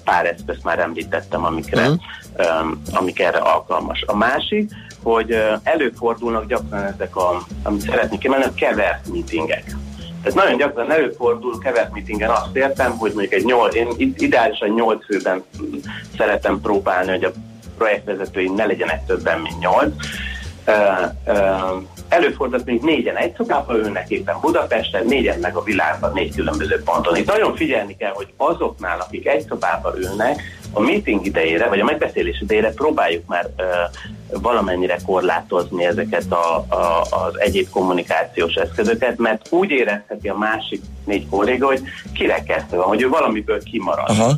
[SPEAKER 13] Pár eszközt már említettem, amikre, ö, amik erre alkalmas. A másik, hogy előfordulnak gyakran ezek a, amit szeretnék kiemelni, a kevert meetingek. Tehát nagyon gyakran előfordul kevert meetingen azt értem, hogy mondjuk egy nyolc, én id- ideálisan nyolc főben szeretem próbálni, hogy a projektvezetői ne legyenek többen, mint nyolc. Ö, ö, Előfordul, hogy mondjuk négyen egy szobában ülnek éppen Budapesten, négyen meg a világban, négy különböző ponton. Itt nagyon figyelni kell, hogy azoknál, akik egy szobában ülnek, a meeting idejére, vagy a megbeszélés idejére próbáljuk már ö, valamennyire korlátozni ezeket a, a, az egyéb kommunikációs eszközöket, mert úgy érezheti a másik négy kolléga, hogy kirekesztve van, hogy ő valamiből kimarad.
[SPEAKER 3] Aha.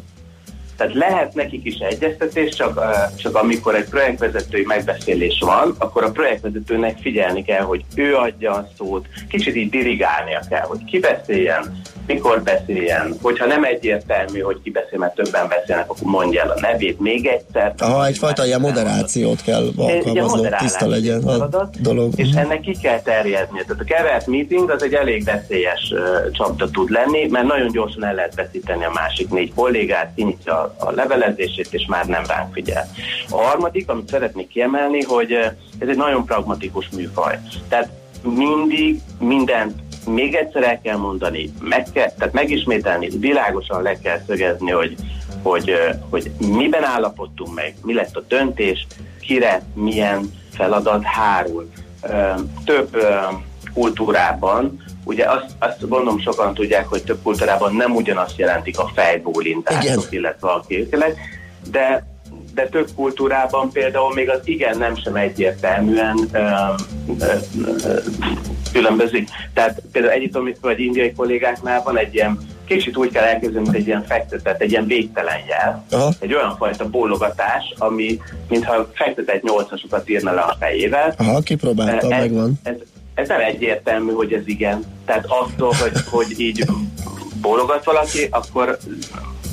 [SPEAKER 13] Tehát lehet nekik is egyeztetés, csak, csak amikor egy projektvezetői megbeszélés van, akkor a projektvezetőnek figyelni kell, hogy ő adja a szót, kicsit így dirigálnia kell, hogy ki beszéljen, mikor beszéljen, hogyha nem egyértelmű, hogy ki beszél, mert többen beszélnek, akkor mondja el a nevét még egyszer.
[SPEAKER 3] Aha, egyfajta ilyen moderációt kell alkalmazni, tiszta legyen a dolog.
[SPEAKER 13] és ennek ki kell terjednie. Tehát a kevert meeting az egy elég veszélyes uh, csapda tud lenni, mert nagyon gyorsan el lehet veszíteni a másik négy kollégát, kinyitja a, levelezését, és már nem ránk figyel. A harmadik, amit szeretnék kiemelni, hogy uh, ez egy nagyon pragmatikus műfaj. Tehát mindig mindent még egyszer el kell mondani, meg kell, tehát megismételni, világosan le kell szögezni, hogy, hogy, ö, hogy miben állapodtunk meg, mi lett a döntés, kire milyen feladat hárul. Ö, Több kultúrában, ugye azt, azt gondolom sokan tudják, hogy több kultúrában nem ugyanazt jelentik a fejbólintások, illetve a készület, de de több kultúrában például még az igen nem sem egyértelműen ö, ö, ö, különbözik. Tehát például egyiptomi vagy indiai kollégáknál van egy ilyen, kicsit úgy kell elképzelni, mint egy ilyen fektetett, egy ilyen végtelen jel.
[SPEAKER 3] Aha.
[SPEAKER 13] Egy olyan fajta bólogatás, ami mintha fektetett nyolcasokat írna le a fejével.
[SPEAKER 3] Aha, kipróbáltam,
[SPEAKER 13] ez,
[SPEAKER 3] megvan.
[SPEAKER 13] Ez, ez nem egyértelmű, hogy ez igen. Tehát attól, hogy, hogy így bólogat valaki, akkor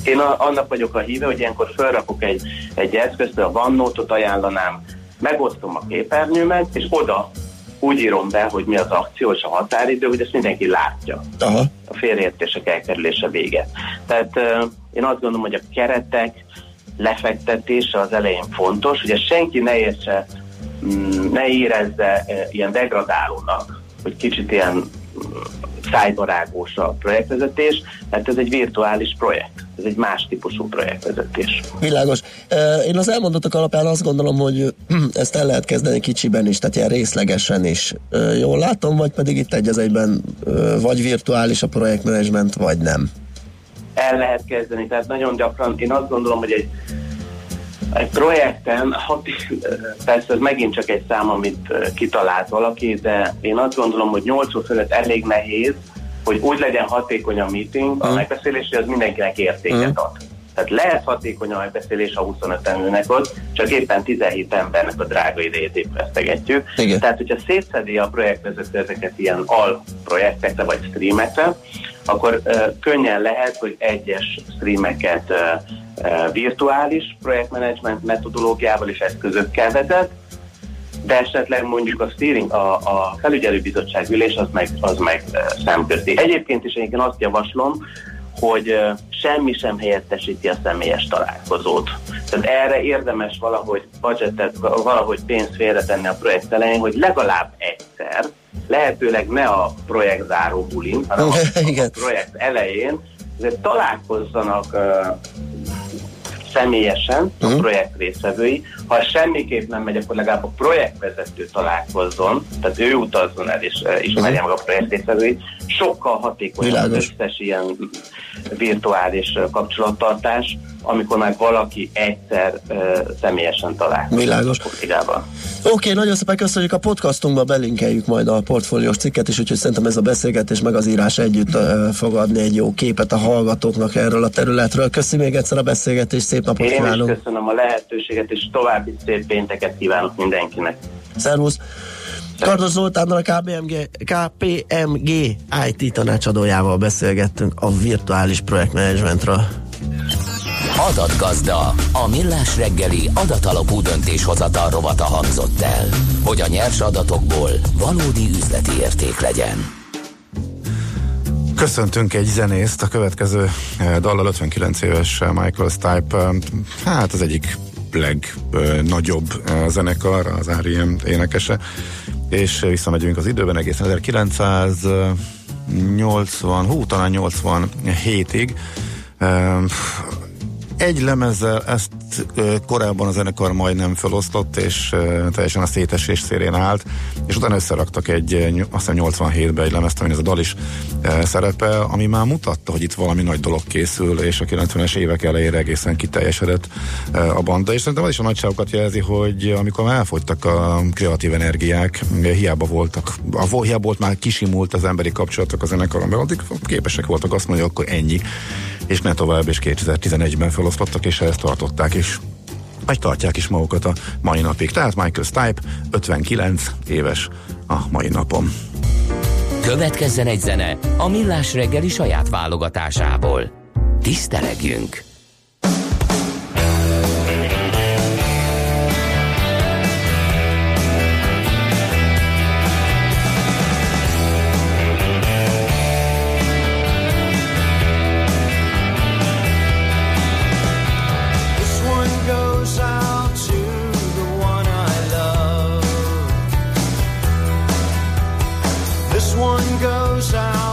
[SPEAKER 13] én a, annak vagyok a híve, hogy ilyenkor felrakok egy, egy eszközt, a OneNote-ot ajánlanám, megosztom a képernyőmet, és oda úgy írom be, hogy mi az akció és a határidő, hogy ezt mindenki látja.
[SPEAKER 3] Aha.
[SPEAKER 13] A félreértések elkerülése véget. Tehát uh, én azt gondolom, hogy a keretek lefektetése az elején fontos, hogy senki ne értse, ne érezze uh, ilyen degradálónak, hogy kicsit ilyen mm, szájbarágós a projektvezetés, mert ez egy virtuális projekt. Ez egy más típusú projektvezetés.
[SPEAKER 3] Világos. Ö, Én az elmondottak alapján azt gondolom, hogy ezt el lehet kezdeni kicsiben is, tehát ilyen részlegesen is. Ö, Jól látom, vagy pedig itt egy az egyben vagy virtuális a projektmenedzsment, vagy nem.
[SPEAKER 13] el lehet kezdeni. Tehát nagyon gyakran én azt gondolom, hogy egy, egy projekten, hat, persze ez megint csak egy szám, amit ö, kitalált valaki, de én azt gondolom, hogy 8 óra fölött elég nehéz, hogy úgy legyen hatékony a meeting, a megbeszélés, hogy az mindenkinek értéket ad. Tehát lehet hatékony a megbeszélés, ha 25 ülnek ott, csak éppen 17 embernek a drága idejét épp vesztegetjük.
[SPEAKER 3] Igen.
[SPEAKER 13] Tehát, hogyha szétszedi a projektvezető ezeket ilyen alprojektekre vagy streamekre, akkor uh, könnyen lehet, hogy egyes streameket uh, uh, virtuális projektmenedzsment metodológiával és eszközökkel vezet, de esetleg mondjuk a steering, a, a felügyelőbizottság ülés az meg, az meg szemközti. Egyébként is egyébként azt javaslom, hogy semmi sem helyettesíti a személyes találkozót. Tehát erre érdemes valahogy budgetet, valahogy pénzt félretenni a projekt elején, hogy legalább egyszer, lehetőleg ne a projekt záró bulin, hanem a, a projekt elején, azért találkozzanak személyesen a projekt részvevői, Ha semmiképp nem megy, akkor legalább a projektvezető találkozzon, tehát ő utazzon el és uh, ismerje meg a projekt részvevőit. Sokkal hatékonyabb az összes ilyen virtuális uh, kapcsolattartás, amikor már valaki egyszer uh, személyesen találkozik
[SPEAKER 3] Világos.
[SPEAKER 13] kollégával.
[SPEAKER 3] Oké, okay, nagyon szépen köszönjük a podcastunkba, belinkeljük majd a portfóliós cikket is, úgyhogy szerintem ez a beszélgetés meg az írás együtt uh, fog adni egy jó képet a hallgatóknak erről a területről. Köszönöm még egyszer a beszélgetést, szép napot
[SPEAKER 13] Én
[SPEAKER 3] kívánunk!
[SPEAKER 13] is köszönöm a lehetőséget, és további szép pénteket kívánok mindenkinek.
[SPEAKER 3] Szervusz! Kardos Zoltánnal a KPMG, KPMG IT tanácsadójával beszélgettünk a virtuális projektmenedzsmentről.
[SPEAKER 1] Adatgazda, a millás reggeli adatalapú döntéshozatal rovata hangzott el, hogy a nyers adatokból valódi üzleti érték legyen.
[SPEAKER 4] Köszöntünk egy zenészt, a következő eh, dallal 59 éves eh, Michael Stipe, eh, hát az egyik legnagyobb zenekar, az R.E.M. énekese, és visszamegyünk az időben egészen 1980, hú, talán 87-ig. Egy lemezzel ezt korábban a zenekar majdnem felosztott, és teljesen a szétesés szélén állt, és utána összeraktak egy, azt hiszem 87-ben egy lemezt, amin ez a dal is szerepel, ami már mutatta, hogy itt valami nagy dolog készül, és a 90-es évek elejére egészen kiteljesedett a banda, és szerintem az is a nagyságokat jelzi, hogy amikor már elfogytak a kreatív energiák, hiába voltak, a, hiába volt már kisimult az emberi kapcsolatok a zenekaron addig képesek voltak azt mondani, akkor ennyi, és ne tovább, és 2011-ben felosztottak, és ezt tartották is vagy tartják is magukat a mai napig. Tehát Michael Stipe 59 éves a mai napon.
[SPEAKER 1] Következzen egy zene a Millás reggeli saját válogatásából. Tisztelegjünk!
[SPEAKER 14] sound.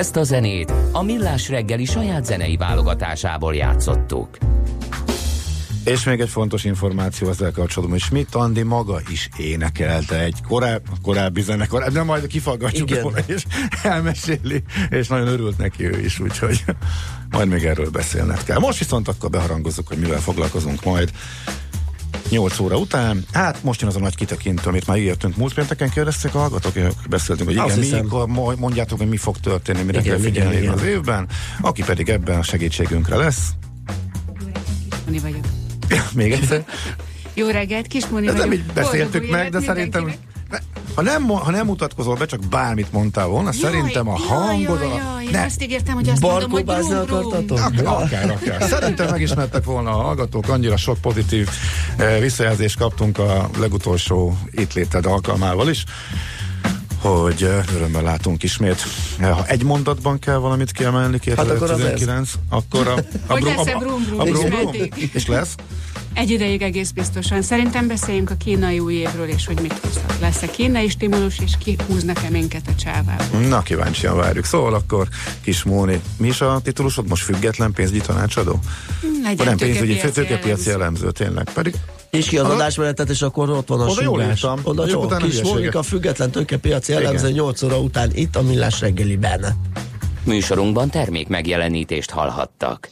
[SPEAKER 1] Ezt a zenét a Millás reggeli saját zenei válogatásából játszottuk.
[SPEAKER 4] És még egy fontos információ ezzel kapcsolatban, hogy Schmidt Andi maga is énekelte egy koráb, korábbi zenekar, de majd kifaggatjuk
[SPEAKER 3] Igen.
[SPEAKER 4] és elmeséli, és nagyon örült neki ő is, úgyhogy majd még erről beszélnek kell. Most viszont akkor beharangozzuk, hogy mivel foglalkozunk majd 8 óra után. Hát most jön az a nagy kitekintő, amit már ígértünk. Múlt pénteken kérdeztek a hallgatók, hogy beszéltünk, hogy
[SPEAKER 3] Azt
[SPEAKER 4] igen, mi,
[SPEAKER 3] hiszem.
[SPEAKER 4] mo- mondjátok, hogy mi fog történni, mire
[SPEAKER 3] Igen,
[SPEAKER 4] kell
[SPEAKER 3] igen,
[SPEAKER 4] figyelni
[SPEAKER 3] igen.
[SPEAKER 4] az évben. Aki pedig ebben a segítségünkre lesz.
[SPEAKER 15] Moni vagyok.
[SPEAKER 4] Még egyszer.
[SPEAKER 15] Jó reggelt, Kismoni vagyok.
[SPEAKER 4] nem így beszéltük meg, de szerintem
[SPEAKER 15] mindenkinek.
[SPEAKER 4] Ha nem, ha nem mutatkozol be, csak bármit mondtál volna,
[SPEAKER 15] Jaj,
[SPEAKER 4] szerintem a
[SPEAKER 15] jaj,
[SPEAKER 4] hangod...
[SPEAKER 15] Jaj,
[SPEAKER 4] a-
[SPEAKER 15] jaj, én
[SPEAKER 4] Ne.
[SPEAKER 15] azt ígértem, hogy azt mondom, hogy brum, brum.
[SPEAKER 3] akartatok?
[SPEAKER 4] Akár, akár, akár. Szerintem megismertek volna a hallgatók, annyira sok pozitív eh, visszajelzést kaptunk a legutolsó itt léted alkalmával is, hogy eh, örömmel látunk ismét. Eh, Ha egy mondatban kell valamit kiemelni
[SPEAKER 3] Hát akkor az
[SPEAKER 4] 2019, akkor a, a, brum- a,
[SPEAKER 15] brum
[SPEAKER 4] a brum, brum, és lesz.
[SPEAKER 15] Egy ideig egész biztosan. Szerintem beszéljünk a kínai új évről, és hogy mit hoznak. Lesz-e kínai stimulus, és ki húznak-e minket a csávából?
[SPEAKER 4] Na, kíváncsian várjuk. Szóval akkor kis Móni, mi is a titulusod? Most független pénzügyi tanácsadó?
[SPEAKER 15] Legyen
[SPEAKER 4] Vagy nem pénzügyi,
[SPEAKER 15] tőkepiaci elemző.
[SPEAKER 4] tényleg. Pedig
[SPEAKER 3] És ki az
[SPEAKER 4] Oda-
[SPEAKER 3] adásmenetet, és akkor ott van a
[SPEAKER 4] Oda jól írtam.
[SPEAKER 3] Oda
[SPEAKER 4] Jó,
[SPEAKER 3] jó,
[SPEAKER 4] utána
[SPEAKER 3] kis. Mónika független tőkepiaci elemző 8 óra után itt a Millás reggeliben.
[SPEAKER 1] Műsorunkban termék megjelenítést hallhattak.